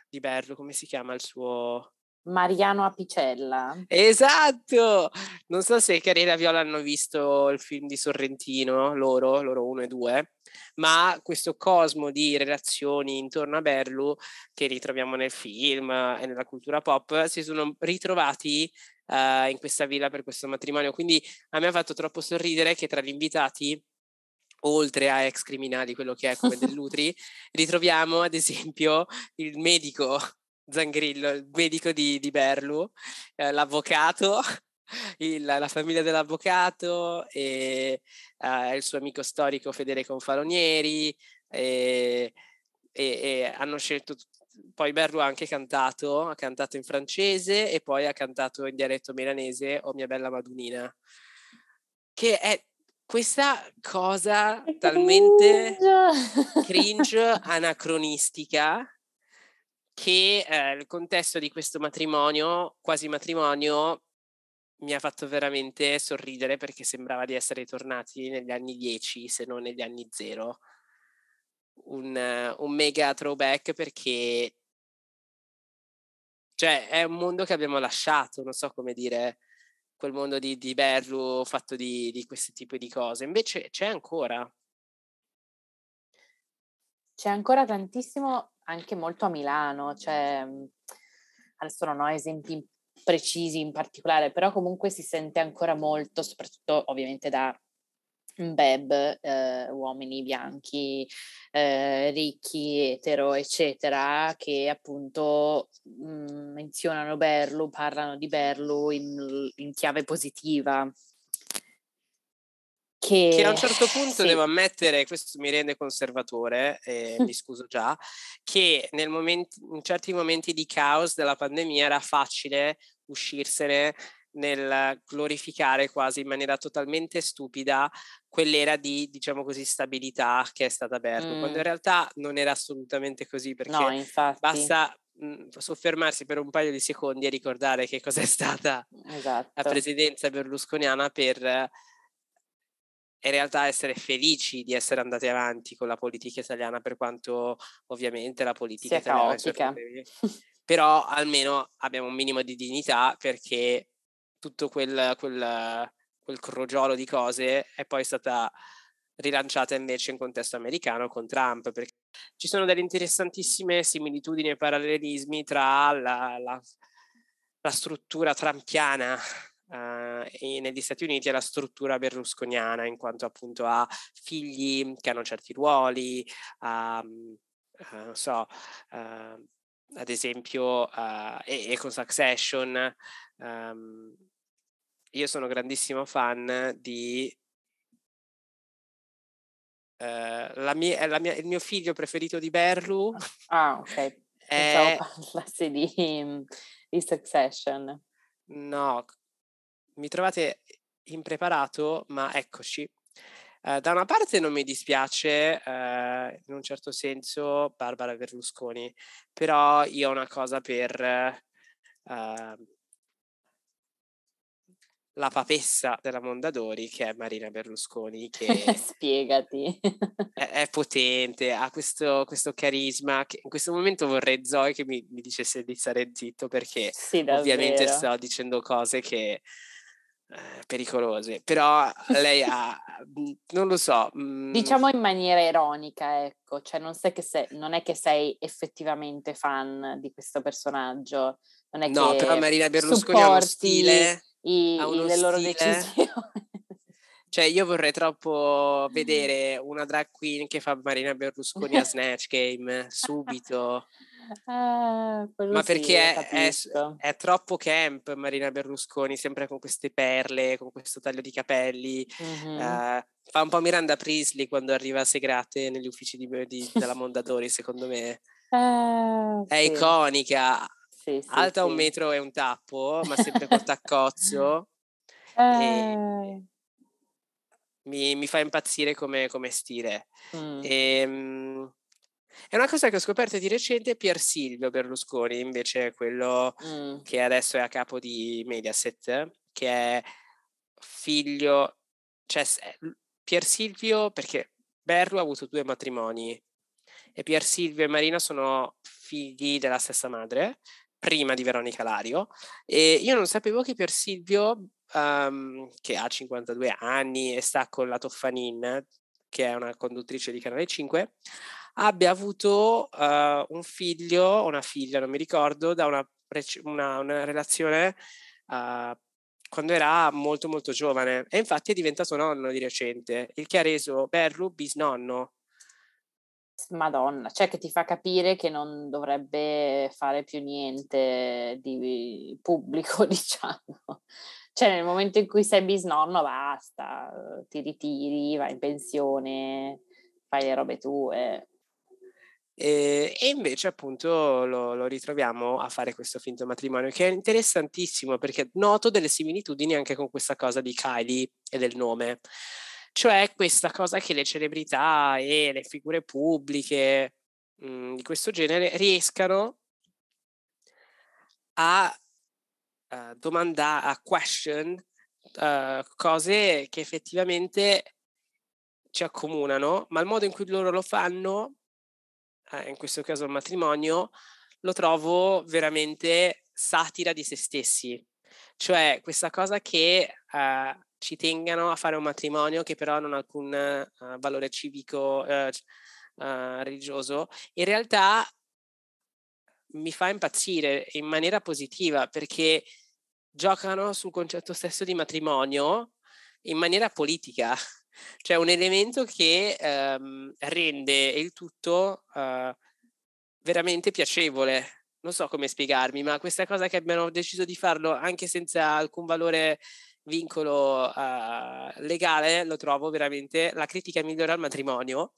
di Berlo, come si chiama il suo Mariano Apicella. Esatto! Non so se Carina Viola hanno visto il film di Sorrentino, loro, loro uno e due, ma questo cosmo di relazioni intorno a Berlu che ritroviamo nel film e nella cultura pop si sono ritrovati uh, in questa villa per questo matrimonio. Quindi a me ha fatto troppo sorridere che tra gli invitati oltre a ex criminali, quello che è come dell'Utri, ritroviamo ad esempio il medico Zangrillo, il medico di, di Berlu, eh, l'avvocato, il, la famiglia dell'avvocato e eh, il suo amico storico Federico Falonieri e, e, e, hanno scelto poi Berlu ha anche cantato, ha cantato in francese e poi ha cantato in dialetto milanese O mia bella Madunina che è questa cosa talmente cringe anacronistica che eh, il contesto di questo matrimonio, quasi matrimonio, mi ha fatto veramente sorridere perché sembrava di essere tornati negli anni 10, se non negli anni 0. Un, un mega throwback perché cioè è un mondo che abbiamo lasciato, non so come dire, quel mondo di, di Berlu fatto di, di questi tipi di cose. Invece c'è ancora. C'è ancora tantissimo anche molto a Milano, cioè mhmm, adesso non ho esempi precisi in particolare, però comunque si sente ancora molto, soprattutto ovviamente da Beb, eh, uomini bianchi, eh, ricchi, etero, eccetera, che appunto mh, mhmm, menzionano Berlu, parlano di Berlu in, in chiave positiva. Che... che... a un certo punto sì. devo ammettere, questo mi rende conservatore, e mi scuso già, che momento, in certi momenti di caos della pandemia era facile uscirsene nel glorificare quasi in maniera totalmente stupida quell'era di, diciamo così, stabilità che è stata aperta, mm. quando in mm. realtà non era assolutamente così, perché no, basta mhmm, soffermarsi per un paio di secondi e ricordare che cos'è stata esatto. la presidenza berlusconiana per in realtà essere felici di essere andati avanti con la politica italiana, per quanto ovviamente la politica Sia italiana... Però almeno abbiamo un minimo di dignità perché tutto quel, quel, quel crogiolo di cose è poi stata rilanciata invece in contesto americano con Trump, perché ci sono delle interessantissime similitudini e parallelismi tra la, la, la struttura trampiana uh, negli Stati Uniti e la struttura berlusconiana, in quanto appunto ha figli che hanno certi ruoli, um, uh, non so, uh, ad esempio, e, e, con Succession. Um, io sono grandissimo fan di Uh, mia, la mia, il mio figlio preferito di Berlu. Ah, ok. Pensavo è... parlassi di, di Succession. No, mi trovate impreparato, ma eccoci. Uh, da una parte non mi dispiace, uh, in un certo senso, Barbara Berlusconi, però io ho una cosa per uh, la papessa della Mondadori, che è Marina Berlusconi, che spiegati è, è, potente, ha questo, questo, carisma. Che in questo momento vorrei Zoe che mi, mi dicesse di stare zitto perché sì, ovviamente sto dicendo cose che eh, pericolose, però lei ha, mhmm, non lo so. Mh... Mhmm diciamo in maniera ironica, ecco, cioè non, che sei, non è che sei effettivamente fan di questo personaggio, non è no, che però Marina Berlusconi ha uno stile i, ha uno le loro stile. decisioni. Cioè, io vorrei troppo vedere una drag queen che fa Marina Berlusconi a Snatch Game subito. Ah, Ma perché è, è, è, troppo camp Marina Berlusconi, sempre con queste perle, con questo taglio di capelli. Mm-hmm. Uh, fa un po' Miranda Priestley quando arriva a Segrate negli uffici di, di, della Mondadori, secondo me. Ah, è sì. iconica, sì, sì, alta un metro e un tappo, ma sempre col taccozzo. eh. mi, mi, fa impazzire come, come stile. Mm. E, um, è una cosa che ho scoperto di recente, Pier Silvio Berlusconi, invece è quello mm. che adesso è a capo di Mediaset, che è figlio, cioè Pier Silvio, perché Berlu ha avuto due matrimoni e Pier Silvio e Marina sono figli della stessa madre, prima di Veronica Lario e io non sapevo che per Silvio, um, che ha 52 anni e sta con la Toffanin, che è una conduttrice di Canale 5, abbia avuto uh, un figlio o una figlia, non mi ricordo, da una, una, una relazione uh, quando era molto molto giovane e infatti è diventato nonno di recente, il che ha reso Berru bisnonno Madonna, cioè che ti fa capire che non dovrebbe fare più niente di pubblico, diciamo. Cioè nel momento in cui sei bisnonno basta, ti ritiri, vai in pensione, fai le robe tue. E, e invece appunto lo, lo, ritroviamo a fare questo finto matrimonio che è interessantissimo perché noto delle similitudini anche con questa cosa di Kylie e del nome. Cioè questa cosa che le celebrità e le figure pubbliche mh, mhmm, di questo genere riescano a uh, domandare, a question uh, cose che effettivamente ci accomunano, ma il modo in cui loro lo fanno, eh, in questo caso il matrimonio, lo trovo veramente satira di se stessi. Cioè questa cosa che uh, ci tengano a fare un matrimonio che però non ha alcun uh, valore civico, uh, uh, religioso, in realtà mi fa impazzire in maniera positiva perché giocano sul concetto stesso di matrimonio in maniera politica, cioè un elemento che um, rende il tutto veramente piacevole. Non so come spiegarmi, ma questa cosa che abbiano deciso di farlo anche senza alcun valore vincolo uh, legale lo trovo veramente la critica migliore al matrimonio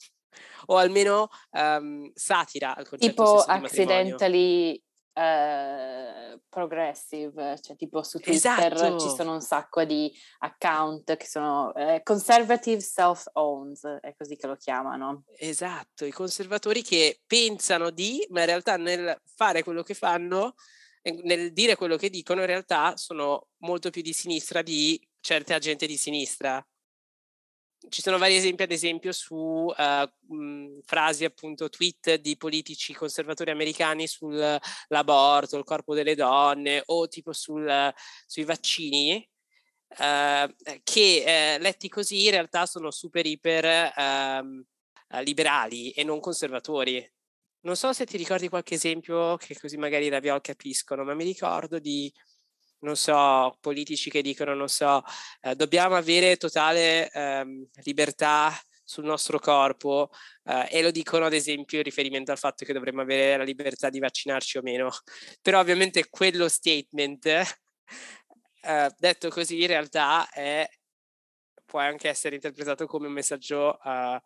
o almeno um, satira al concetto tipo accidentally uh, progressive, cioè tipo su Twitter esatto. ci sono un sacco di account che sono uh, conservative self-owned, è così che lo chiamano. Esatto, i conservatori che pensano di, ma in realtà nel fare quello che fanno, nel dire quello che dicono, in realtà sono molto più di sinistra di certe agenti di sinistra ci sono vari esempi, ad esempio, su uh, mh, frasi, appunto, tweet di politici conservatori americani sull'aborto, il corpo delle donne o tipo sul, sui vaccini, uh, che uh, letti così in realtà sono super iper uh, liberali e non conservatori. Non so se ti ricordi qualche esempio che così magari i Raviol capiscono, ma mi ricordo di non so, politici che dicono, non so, eh, dobbiamo avere totale ehm, libertà sul nostro corpo eh, e lo dicono ad esempio in riferimento al fatto che dovremmo avere la libertà di vaccinarci o meno. Però ovviamente quello statement, eh, detto così, in realtà è, può anche essere interpretato come un messaggio uh,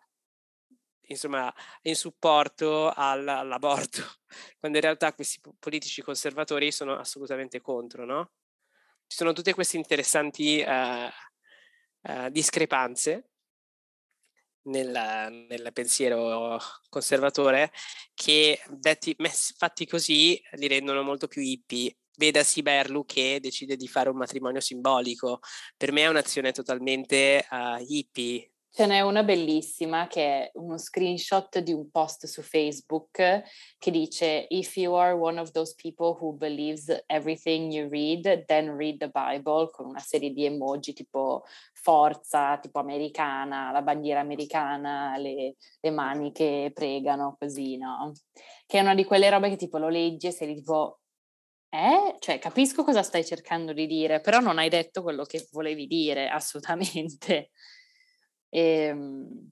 insomma, in supporto al, all'aborto, quando in realtà questi politici conservatori sono assolutamente contro, no? Ci sono tutte queste interessanti uh, uh, discrepanze nel, nel, pensiero conservatore che detti, fatti così li rendono molto più hippie. Vedasi Berlu che decide di fare un matrimonio simbolico. Per me è un'azione totalmente uh, hippie, Ce n'è una bellissima che è uno screenshot di un post su Facebook che dice If you are one of those people who believes everything you read, then read the Bible con una serie di emoji tipo forza, tipo americana, la bandiera americana, le, le mani che pregano, così, no? Che è una di quelle robe che tipo lo leggi e sei tipo eh? Cioè, capisco cosa stai cercando di dire, però non hai detto quello che volevi dire, assolutamente. E, ehm,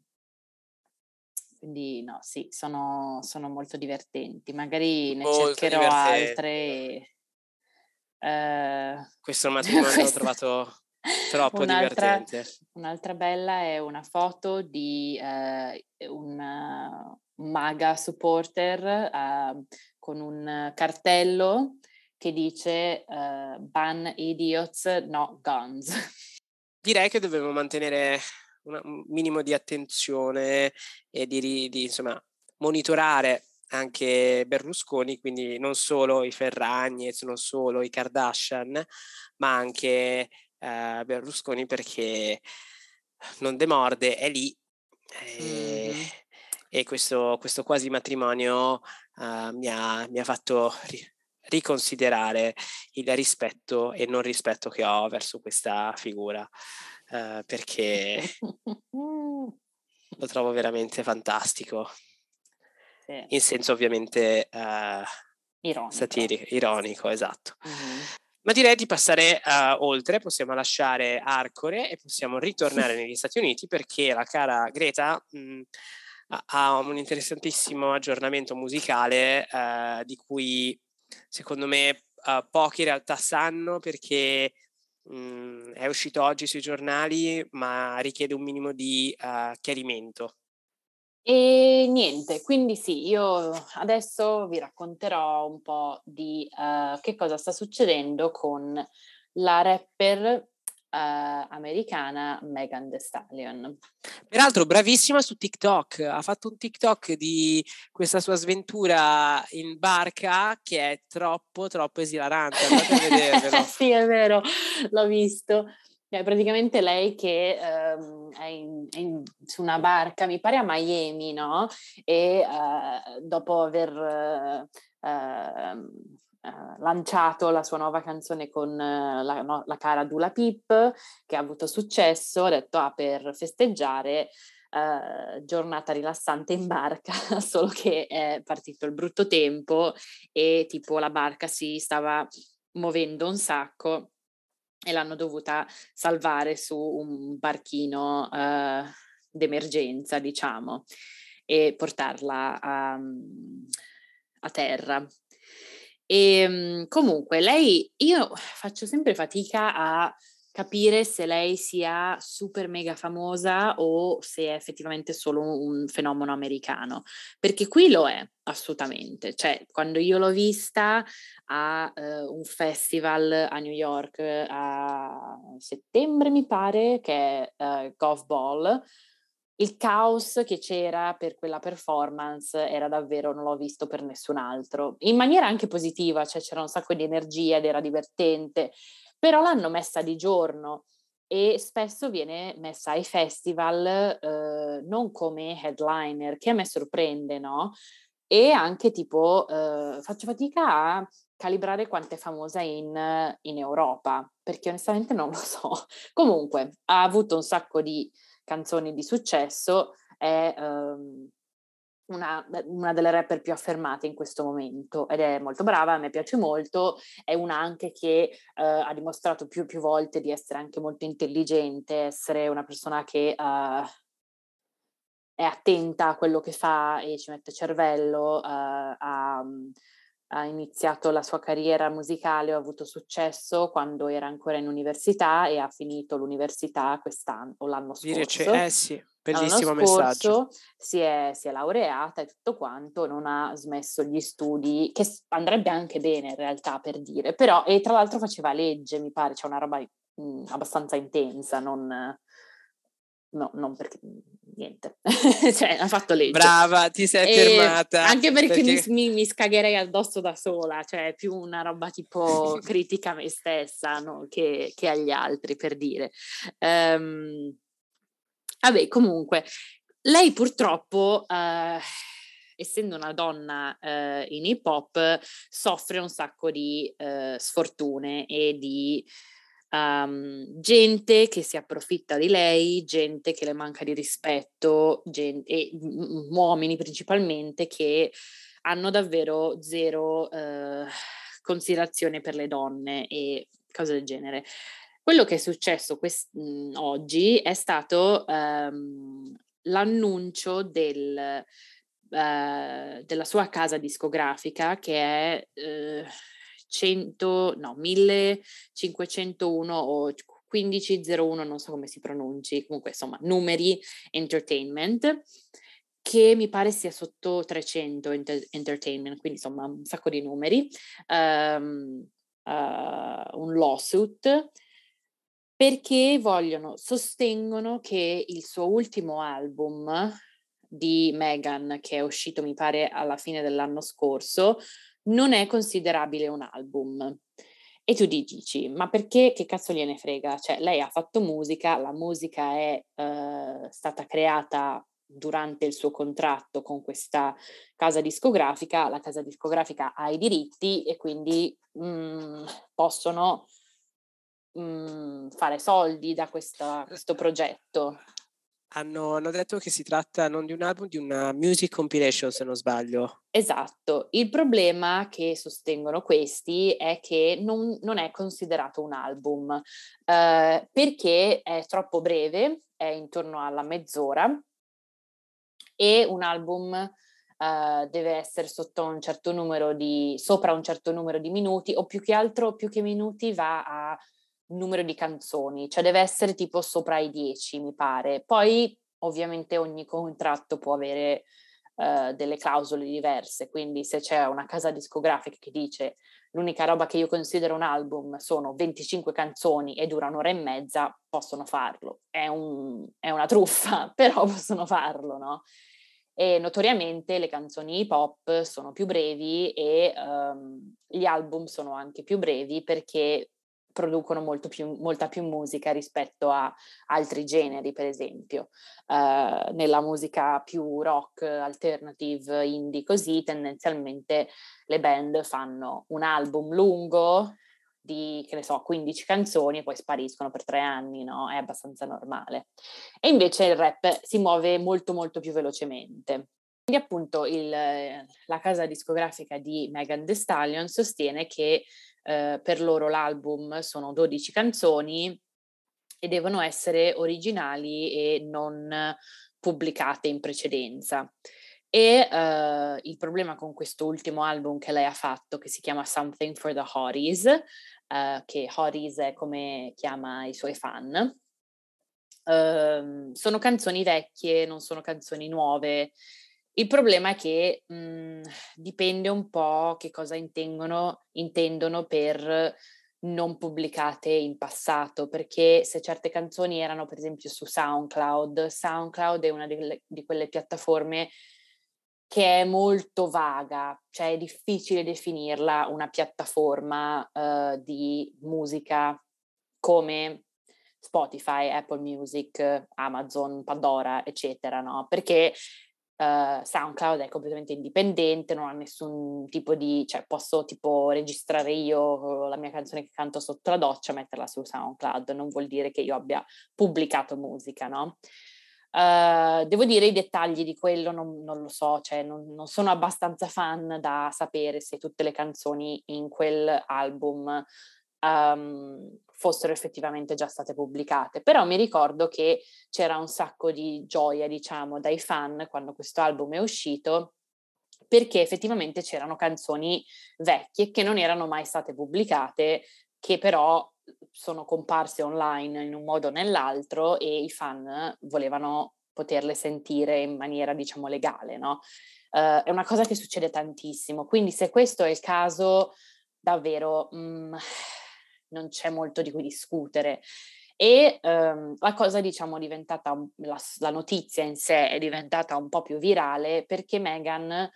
quindi no, sì, sono, sono, molto divertenti. Magari ne molto cercherò divertente. altre. Eh, Questo matrimonio questa... l'ho trovato troppo un'altra, divertente. Un'altra bella è una foto di eh, un MAGA supporter eh, con un cartello che dice uh, ban idiots, no guns. Direi che dobbiamo mantenere un minimo di attenzione e di, di insomma, monitorare anche Berlusconi, quindi non solo i Ferragnez, non solo i Kardashian, ma anche eh, Berlusconi perché non demorde, è lì. E, mm-hmm. e questo, questo, quasi matrimonio uh, mi, ha, mi, ha, fatto ri- riconsiderare il rispetto e non rispetto che ho verso questa figura uh, perché lo trovo veramente fantastico. Sì. In senso ovviamente uh, ironico. satirico, ironico, esatto. Mm-hmm. Ma direi di passare uh, oltre, possiamo lasciare Arcore e possiamo ritornare negli Stati Uniti perché la cara Greta mh, ha un interessantissimo aggiornamento musicale uh, di cui secondo me uh, pochi in realtà sanno perché mh, è uscito oggi sui giornali, ma richiede un minimo di uh, chiarimento. E niente, quindi sì, io adesso vi racconterò un po' di uh, che cosa sta succedendo con la rapper uh, americana Megan Thee Stallion. Peraltro bravissima su TikTok, ha fatto un TikTok di questa sua sventura in barca che è troppo troppo esilarante, andate a vedervelo. sì, è vero, l'ho visto. È praticamente lei che um, è, in, è in, su una barca, mi pare a Miami, no? E uh, dopo aver uh, uh, eh, lanciato la sua nuova canzone con uh, la, no, la, cara Dula Pip, che ha avuto successo, ha detto ah, per festeggiare uh, giornata rilassante in barca, solo che è partito il brutto tempo e tipo la barca si stava muovendo un sacco e l'hanno dovuta salvare su un barchino d'emergenza, diciamo, e portarla a, a terra. E ehm, comunque lei, io faccio sempre fatica a capire se lei sia super mega famosa o se è effettivamente solo un fenomeno americano, perché qui lo è assolutamente. Cioè, quando io l'ho vista a uh, un festival a New York a settembre, mi pare, che è uh, Golf Ball, il caos che c'era per quella performance era davvero, non l'ho visto per nessun altro, in maniera anche positiva, cioè c'era un sacco di energia ed era divertente però l'hanno messa di giorno e spesso viene messa ai festival eh, non come headliner, che a me sorprende, no? E anche tipo eh, faccio fatica a calibrare quanto è famosa in, in Europa, perché onestamente non lo so. Comunque, ha avuto un sacco di canzoni di successo, è um, una, una, delle rapper più affermate in questo momento ed è molto brava, a me piace molto, è una anche che uh, ha dimostrato più e più volte di essere anche molto intelligente, essere una persona che uh, è attenta a quello che fa e ci mette cervello, uh, ha, ha, iniziato la sua carriera musicale, ha avuto successo quando era ancora in università e ha finito l'università quest'anno o l'anno scorso. Dire, eh sì Bellissimo messaggio. Si è, si è, laureata e tutto quanto, non ha smesso gli studi, che andrebbe anche bene in realtà per dire, però, e tra l'altro faceva legge, mi pare, c'è una roba mh, mm, abbastanza intensa, non, no, non perché niente, cioè ha fatto legge. Brava, ti sei e fermata. Anche perché, perché... Mi, mi, scagherei addosso da sola, cioè è più una roba tipo critica a me stessa no? che, che, agli altri, per dire. Um, Vabbè, comunque, lei purtroppo, eh, essendo una donna eh, in hip hop, soffre un sacco di eh, sfortune e di um, gente che si approfitta di lei, gente che le manca di rispetto, gente, e m- uomini principalmente che hanno davvero zero eh, considerazione per le donne e cose del genere. Quello che è successo quest- mhmm, oggi è stato um, l'annuncio del, uh, della sua casa discografica che è uh, 100, no, 1501 o 1501, non so come si pronunci, comunque insomma numeri entertainment che mi pare sia sotto 300 enter- entertainment, quindi insomma un sacco di numeri, um, uh, un lawsuit perché vogliono, sostengono che il suo ultimo album di Meghan, che è uscito mi pare alla fine dell'anno scorso, non è considerabile un album. E tu dici, ma perché che cazzo gliene frega? Cioè, lei ha fatto musica, la musica è uh, stata creata durante il suo contratto con questa casa discografica, la casa discografica ha i diritti e quindi mm, possono mh, mhmm, fare soldi da questa, questo progetto. Hanno, hanno, detto che si tratta non di un album, di una music compilation, se non sbaglio. Esatto. Il problema che sostengono questi è che non, non è considerato un album eh, perché è troppo breve, è intorno alla mezz'ora e un album Uh, deve essere sotto un certo numero di, sopra un certo numero di minuti o più che altro, più che minuti va a numero di canzoni, cioè deve essere tipo sopra i 10, mi pare. Poi ovviamente ogni contratto può avere uh, delle clausole diverse, quindi se c'è una casa discografica che dice l'unica roba che io considero un album sono 25 canzoni e dura un'ora e mezza, possono farlo. È, un, è una truffa, però possono farlo, no? E notoriamente le canzoni hip hop sono più brevi e um, gli album sono anche più brevi perché producono più, molta più musica rispetto a altri generi, per esempio. Uh, nella musica più rock, alternative, indie, così tendenzialmente le band fanno un album lungo di, che ne so, 15 canzoni e poi spariscono per tre anni, no? È abbastanza normale. E invece il rap si muove molto molto più velocemente. Quindi appunto il, la casa discografica di Megan Thee Stallion sostiene che eh, per loro l'album sono 12 canzoni e devono essere originali e non pubblicate in precedenza. E uh, il problema con questo ultimo album che lei ha fatto, che si chiama Something for the Hotties, uh, che Horis è come chiama i suoi fan. Uh, sono canzoni vecchie, non sono canzoni nuove. Il problema è che mh, mhmm, dipende un po' che cosa intendono, intendono per non pubblicate in passato, perché se certe canzoni erano per esempio su SoundCloud, SoundCloud è una delle, di quelle piattaforme che è molto vaga, cioè è difficile definirla una piattaforma uh, di musica come Spotify, Apple Music, Amazon, Pandora, eccetera, no? Perché uh, SoundCloud è completamente indipendente, non ha nessun tipo di, cioè posso tipo registrare io la mia canzone che canto sotto la doccia, metterla su SoundCloud, non vuol dire che io abbia pubblicato musica, no? Uh, devo dire i dettagli di quello non, non lo so, cioè non, non, sono abbastanza fan da sapere se tutte le canzoni in quel album um, fossero effettivamente già state pubblicate, però mi ricordo che c'era un sacco di gioia, diciamo, dai fan quando questo album è uscito, perché effettivamente c'erano canzoni vecchie che non erano mai state pubblicate, che però sono comparse online in un modo o nell'altro e i fan volevano poterle sentire in maniera, diciamo, legale, no? Uh, è una cosa che succede tantissimo, quindi se questo è il caso, davvero mh, mm, non c'è molto di cui discutere. E um, la cosa, diciamo, è diventata, la, la notizia in sé è diventata un po' più virale perché Meghan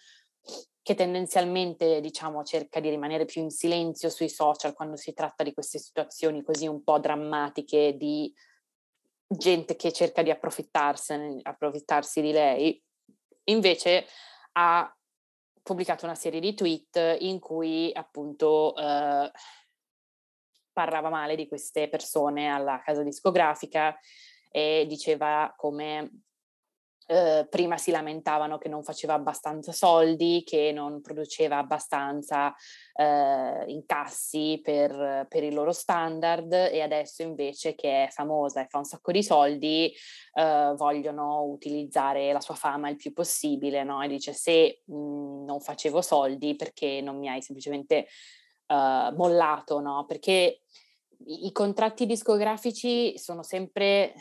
che tendenzialmente diciamo cerca di rimanere più in silenzio sui social quando si tratta di queste situazioni così un po' drammatiche di gente che cerca di approfittarsi di lei, invece ha pubblicato una serie di tweet in cui appunto eh, parlava male di queste persone alla casa discografica e diceva come eh, prima si lamentavano che non faceva abbastanza soldi, che non produceva abbastanza eh, incassi per, per, i loro standard e adesso invece che è famosa e fa un sacco di soldi eh, vogliono utilizzare la sua fama il più possibile, no? E dice se mh, mhmm, non facevo soldi perché non mi hai semplicemente uh, mollato, no? Perché i, contratti discografici sono sempre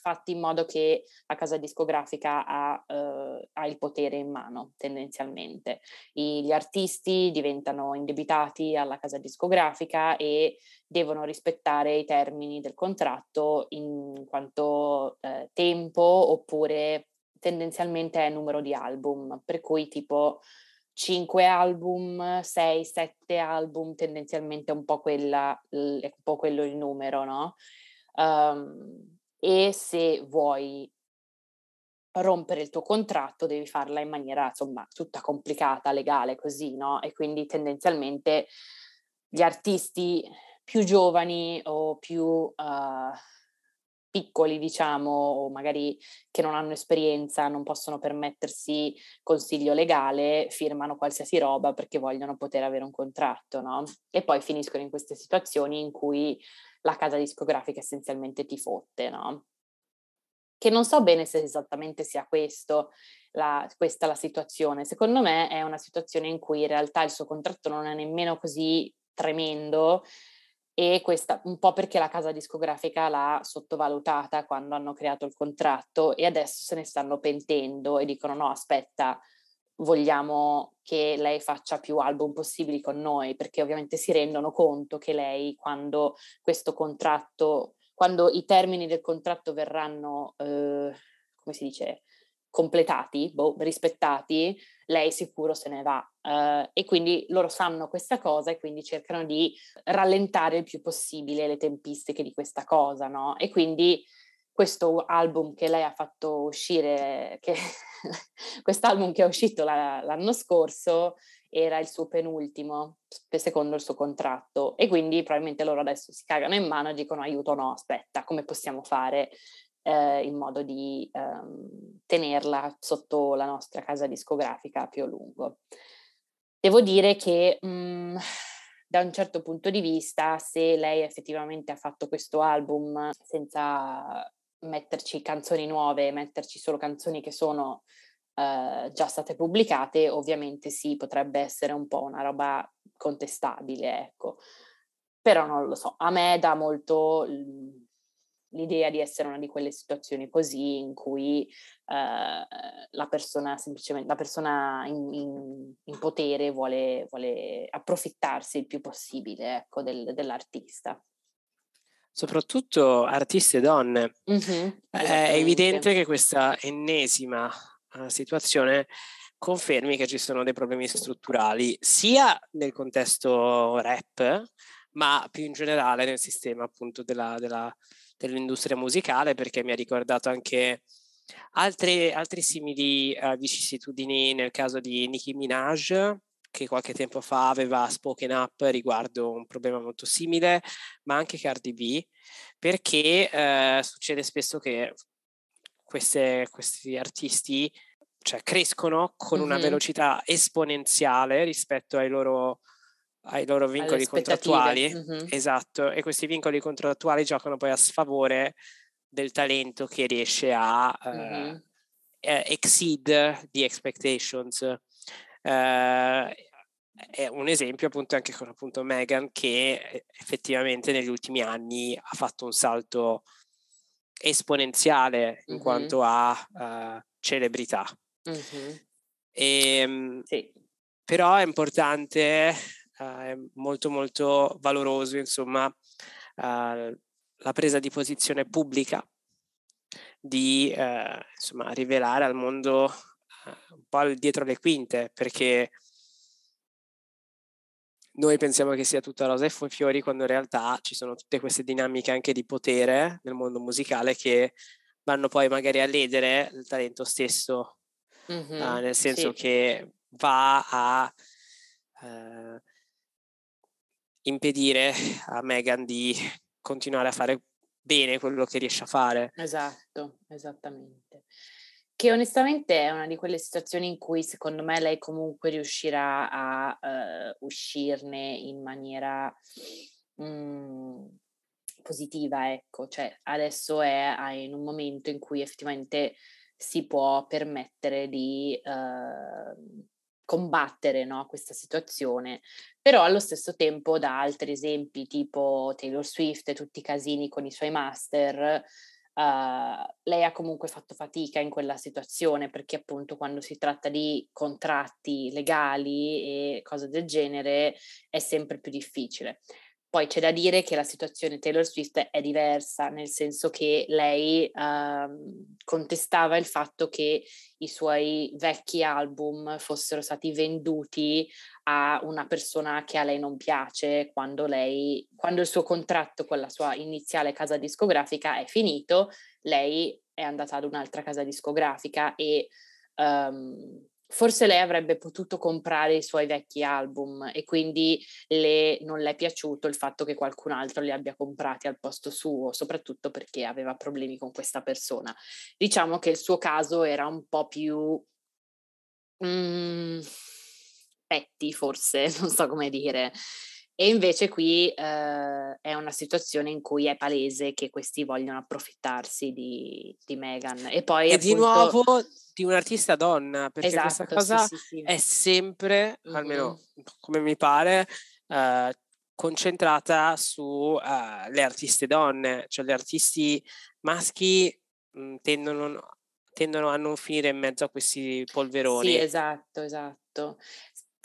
fatti in modo che la casa discografica ha, uh, ha il potere in mano tendenzialmente. I, gli artisti diventano indebitati alla casa discografica e devono rispettare i termini del contratto in quanto uh, tempo oppure tendenzialmente è numero di album, per cui tipo 5 album, 6, 7 album, tendenzialmente un po', quella, un po' quello il numero, no? Um, e se vuoi rompere il tuo contratto devi farla in maniera insomma tutta complicata, legale così, no? E quindi tendenzialmente gli artisti più giovani o più uh, piccoli, diciamo, o magari che non hanno esperienza, non possono permettersi consiglio legale, firmano qualsiasi roba perché vogliono poter avere un contratto, no? E poi finiscono in queste situazioni in cui la casa discografica essenzialmente ti fotte, no? Che non so bene se esattamente sia questo, la, questa la situazione. Secondo me è una situazione in cui in realtà il suo contratto non è nemmeno così tremendo e questa un po' perché la casa discografica l'ha sottovalutata quando hanno creato il contratto e adesso se ne stanno pentendo e dicono no aspetta vogliamo che lei faccia più album possibili con noi, perché ovviamente si rendono conto che lei quando questo contratto, quando i termini del contratto verranno, eh, come si dice, completati, boh, rispettati, lei sicuro se ne va. Uh, e quindi loro sanno questa cosa e quindi cercano di rallentare il più possibile le tempistiche di questa cosa, no? E quindi questo album che lei ha fatto uscire, che quest'album che è uscito la, l'anno scorso era il suo penultimo, secondo il suo contratto, e quindi probabilmente loro adesso si cagano in mano e dicono aiuto no, aspetta, come possiamo fare eh, in modo di ehm, tenerla sotto la nostra casa discografica più a lungo. Devo dire che mh, mm, da un certo punto di vista, se lei effettivamente ha fatto questo album senza metterci canzoni nuove, metterci solo canzoni che sono uh, già state pubblicate, ovviamente sì, potrebbe essere un po' una roba contestabile, ecco. però non lo so, a me dà molto l'idea di essere una di quelle situazioni così in cui eh, la persona semplicemente, la persona in, in, in potere vuole, vuole, approfittarsi il più possibile ecco, del, dell'artista. Soprattutto artiste donne. Mm-hmm, è evidente che questa ennesima uh, situazione confermi che ci sono dei problemi strutturali sia nel contesto rap, ma più in generale nel sistema appunto della, della dell'industria musicale perché mi ha ricordato anche altre, altre simili uh, vicissitudini nel caso di Nicki Minaj che qualche tempo fa aveva spoken up riguardo un problema molto simile, ma anche Cardi B, perché uh, succede spesso che queste, questi artisti cioè, crescono con mm-hmm. una velocità esponenziale rispetto ai loro ai loro vincoli contrattuali. Mm-hmm. Esatto, e questi vincoli contrattuali giocano poi a sfavore del talento che riesce a mm-hmm. uh, exceed the expectations. Uh, è un esempio appunto anche con appunto Megan che effettivamente negli ultimi anni ha fatto un salto esponenziale in mm-hmm. quanto a uh, celebrità. E, ehm, sì. Però è importante è molto molto valoroso, insomma, uh, la presa di posizione pubblica di uh, insomma, rivelare al mondo un po' dietro le quinte, perché noi pensiamo che sia tutta rosa e fiori quando in realtà ci sono tutte queste dinamiche anche di potere nel mondo musicale che vanno poi magari a ledere il talento stesso, mm-hmm, uh, nel senso sì. che va a uh, impedire a Megan di continuare a fare bene quello che riesce a fare. Esatto, esattamente. Che onestamente è una di quelle situazioni in cui secondo me lei comunque riuscirà a uh, uscirne in maniera mm, positiva, ecco, cioè adesso è in un momento in cui effettivamente si può permettere di uh, combattere no, questa situazione, però allo stesso tempo da altri esempi tipo Taylor Swift e tutti i casini con i suoi master, uh, lei ha comunque fatto fatica in quella situazione perché appunto quando si tratta di contratti legali e cose del genere è sempre più difficile. Poi c'è da dire che la situazione Taylor Swift è diversa, nel senso che lei uh, contestava il fatto che i suoi vecchi album fossero stati venduti a una persona che a lei non piace quando, lei, quando il suo contratto con la sua iniziale casa discografica è finito, lei è andata ad un'altra casa discografica e um, forse lei avrebbe potuto comprare i suoi vecchi album e quindi le, non le è piaciuto il fatto che qualcun altro li abbia comprati al posto suo, soprattutto perché aveva problemi con questa persona. Diciamo che il suo caso era un po' più... Mm, petti forse, non so come dire. E invece qui eh, è una situazione in cui è palese che questi vogliono approfittarsi di, di Meghan. E poi e appunto... di nuovo di un'artista donna, perché esatto, questa cosa sì, sì, sì. è sempre, mm-hmm. almeno come mi pare, eh, concentrata sulle eh, artiste donne, cioè gli artisti maschi mh, mm, tendono, tendono a non finire in mezzo a questi polveroni. Sì, esatto, esatto.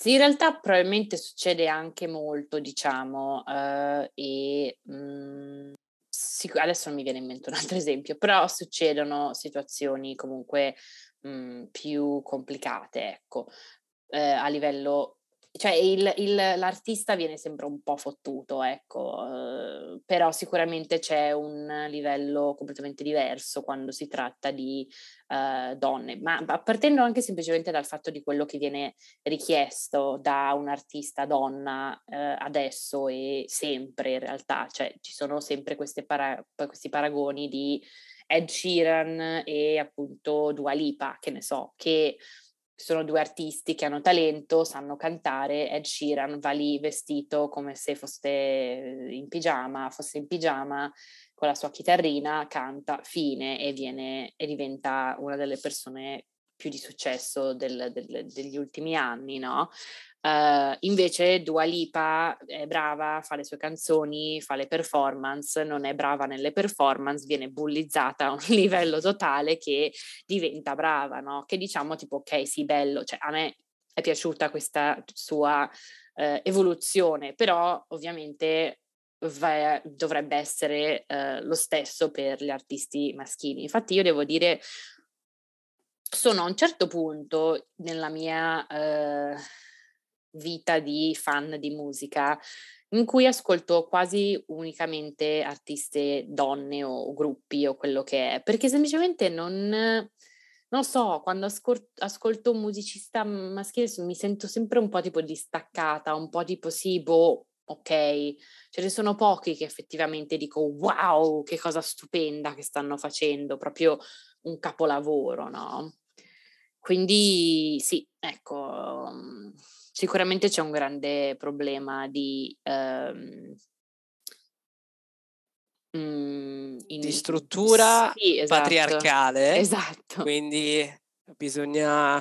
Sì, in realtà probabilmente succede anche molto, diciamo, uh, e mh, mhmm, sic- adesso non mi viene in mente un altro esempio, però succedono situazioni comunque mh, mhmm, più complicate, ecco, eh, a livello cioè il, il, l'artista viene sempre un po' fottuto, ecco, uh, però sicuramente c'è un livello completamente diverso quando si tratta di uh, donne, ma partendo anche semplicemente dal fatto di quello che viene richiesto da un artista donna uh, adesso e sempre in realtà, cioè ci sono sempre para- questi paragoni di Ed Sheeran e appunto Dua Lipa, che ne so, che sono due artisti che hanno talento, sanno cantare, Ed Sheeran va lì vestito come se fosse in pigiama, fosse in pigiama con la sua chitarrina, canta, fine e, viene, e diventa una delle persone più di successo del, del, degli ultimi anni, no? Uh, invece Dua Lipa è brava, fa le sue canzoni, fa le performance, non è brava nelle performance, viene bullizzata a un livello totale che diventa brava, no? Che diciamo tipo ok, sì, bello, cioè a me è piaciuta questa sua uh, evoluzione, però ovviamente va, dovrebbe essere uh, lo stesso per gli artisti maschili. Infatti io devo dire sono a un certo punto nella mia vita di fan di musica in cui ascolto quasi unicamente artiste donne o, gruppi o quello che è, perché semplicemente non, non so, quando ascol- ascolto un musicista maschile mi sento sempre un po' tipo distaccata, un po' tipo sì, boh, ok, ce ne sono pochi che effettivamente dico wow, che cosa stupenda che stanno facendo, proprio un capolavoro, no? Quindi sì, ecco, sicuramente c'è un grande problema di... Um, in, di struttura sì, esatto, patriarcale. Esatto. Quindi bisogna,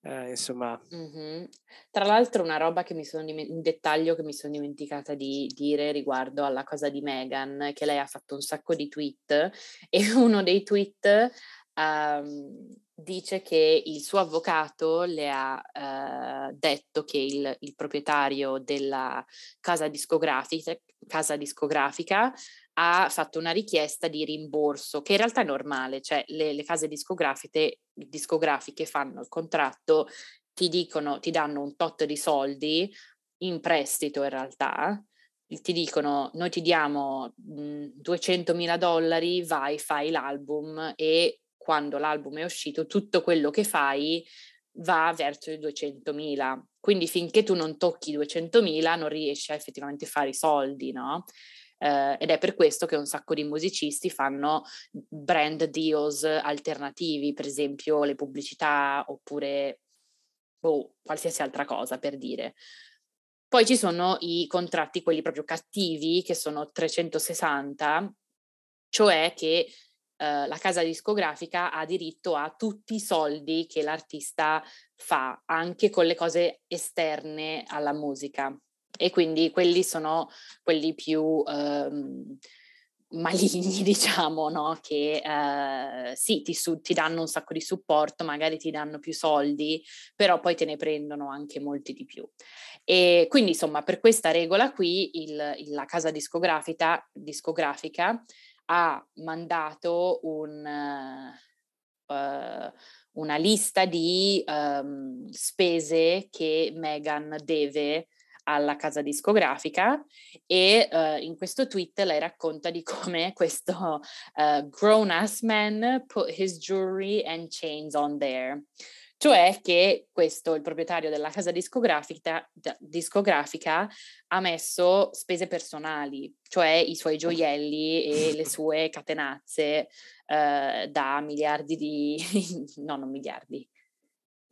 eh, insomma... Mm-hmm. Tra l'altro una roba che mi sono un dettaglio che mi sono dimenticata di dire riguardo alla cosa di Meghan, che lei ha fatto un sacco di tweet e uno dei tweet um, dice che il suo avvocato le ha eh, detto che il, il, proprietario della casa discografica, casa discografica, ha fatto una richiesta di rimborso, che in realtà è normale, cioè le, le case discografiche, discografiche fanno il contratto, ti dicono, ti danno un tot di soldi in prestito in realtà, ti dicono noi ti diamo mh, 200 mila dollari, vai, fai l'album e quando l'album è uscito, tutto quello che fai va verso i 200.000. Quindi finché tu non tocchi i 200.000 non riesci a effettivamente fare i soldi, no? Eh, ed è per questo che un sacco di musicisti fanno brand deals alternativi, per esempio le pubblicità oppure oh, qualsiasi altra cosa per dire. Poi ci sono i contratti, quelli proprio cattivi, che sono 360, cioè che eh, la casa discografica ha diritto a tutti i soldi che l'artista fa, anche con le cose esterne alla musica. E quindi quelli sono quelli più ehm, maligni, diciamo, no? che eh, sì, ti, su- ti, danno un sacco di supporto, magari ti danno più soldi, però poi te ne prendono anche molti di più. E quindi, insomma, per questa regola qui, il, il, la casa discografica, discografica ha mandato un, uh, una lista di um, spese che Meghan deve alla casa discografica e uh, in questo tweet lei racconta di come questo uh, grown ass man put his jewelry and chains on there cioè che questo, il proprietario della casa discografica, discografica, ha messo spese personali, cioè i suoi gioielli e le sue catenazze eh, da miliardi di, no non miliardi,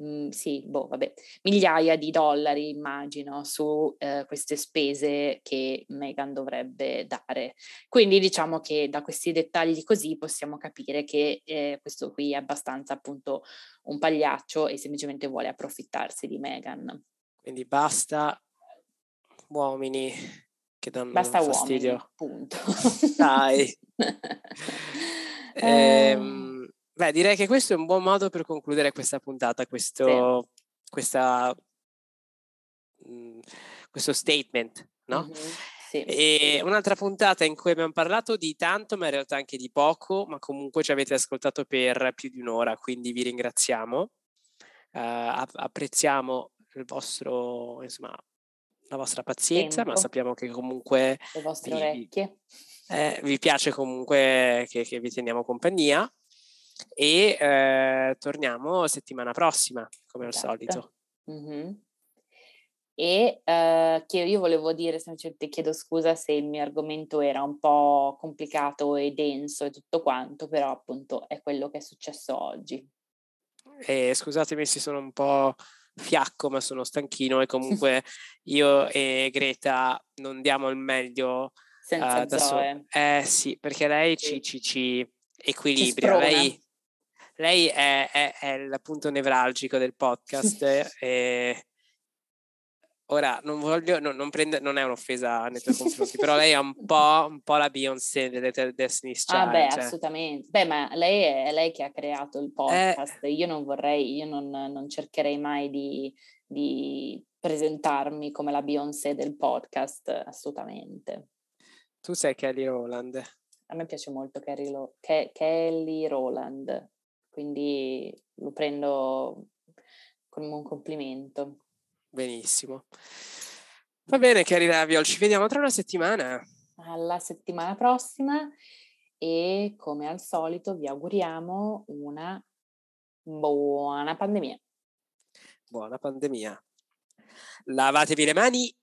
mh, sì, boh, vabbè, migliaia di dollari, immagino, su eh, queste spese che Meghan dovrebbe dare. Quindi diciamo che da questi dettagli così possiamo capire che eh, questo qui è abbastanza appunto un pagliaccio e semplicemente vuole approfittarsi di Meghan. Quindi basta uomini che danno basta fastidio. Uomini, punto. Dai. ehm Beh, direi che questo è un buon modo per concludere questa puntata, questo, sì. questa, mh, questo statement, no? Mm-hmm. Sì. E un'altra puntata in cui abbiamo parlato di tanto, ma in realtà anche di poco, ma comunque ci avete ascoltato per più di un'ora, quindi vi ringraziamo. Uh, apprezziamo il vostro, insomma, la vostra pazienza, Tempo. ma sappiamo che comunque le vostre vi, orecchie. Eh, vi piace comunque che, che vi teniamo compagnia e eh, torniamo settimana prossima, come esatto. al solito. Mm-hmm. E uh, che io volevo dire, semplicemente chiedo scusa se il mio argomento era un po' complicato e denso e tutto quanto, però appunto è quello che è successo oggi. E scusatemi se sono un po' fiacco, ma sono stanchino e comunque io e Greta non diamo il meglio senza uh, da Zoe. So- eh sì, perché lei sì. ci, ci, ci equilibra. Ci lei, lei è, è, è, il punto nevralgico del podcast e ora non voglio, no, non, prende, non è un'offesa nei tuoi confronti, però lei è un po', un po', la Beyoncé delle Destiny's Child. Ah beh, cioè. assolutamente. Beh, ma lei è, lei che ha creato il eh. podcast. Eh, io non vorrei, io non, non cercherei mai di, di presentarmi come la Beyoncé del podcast, assolutamente. Tu sei Kelly Rowland. A me piace molto Kelly, Lo- Ke- Kelly Rowland, quindi lo prendo come un complimento. Benissimo. Va bene, Kelly Raviol, ci vediamo tra una settimana. Alla settimana prossima e come al solito vi auguriamo una buona pandemia. Buona pandemia. Lavatevi le mani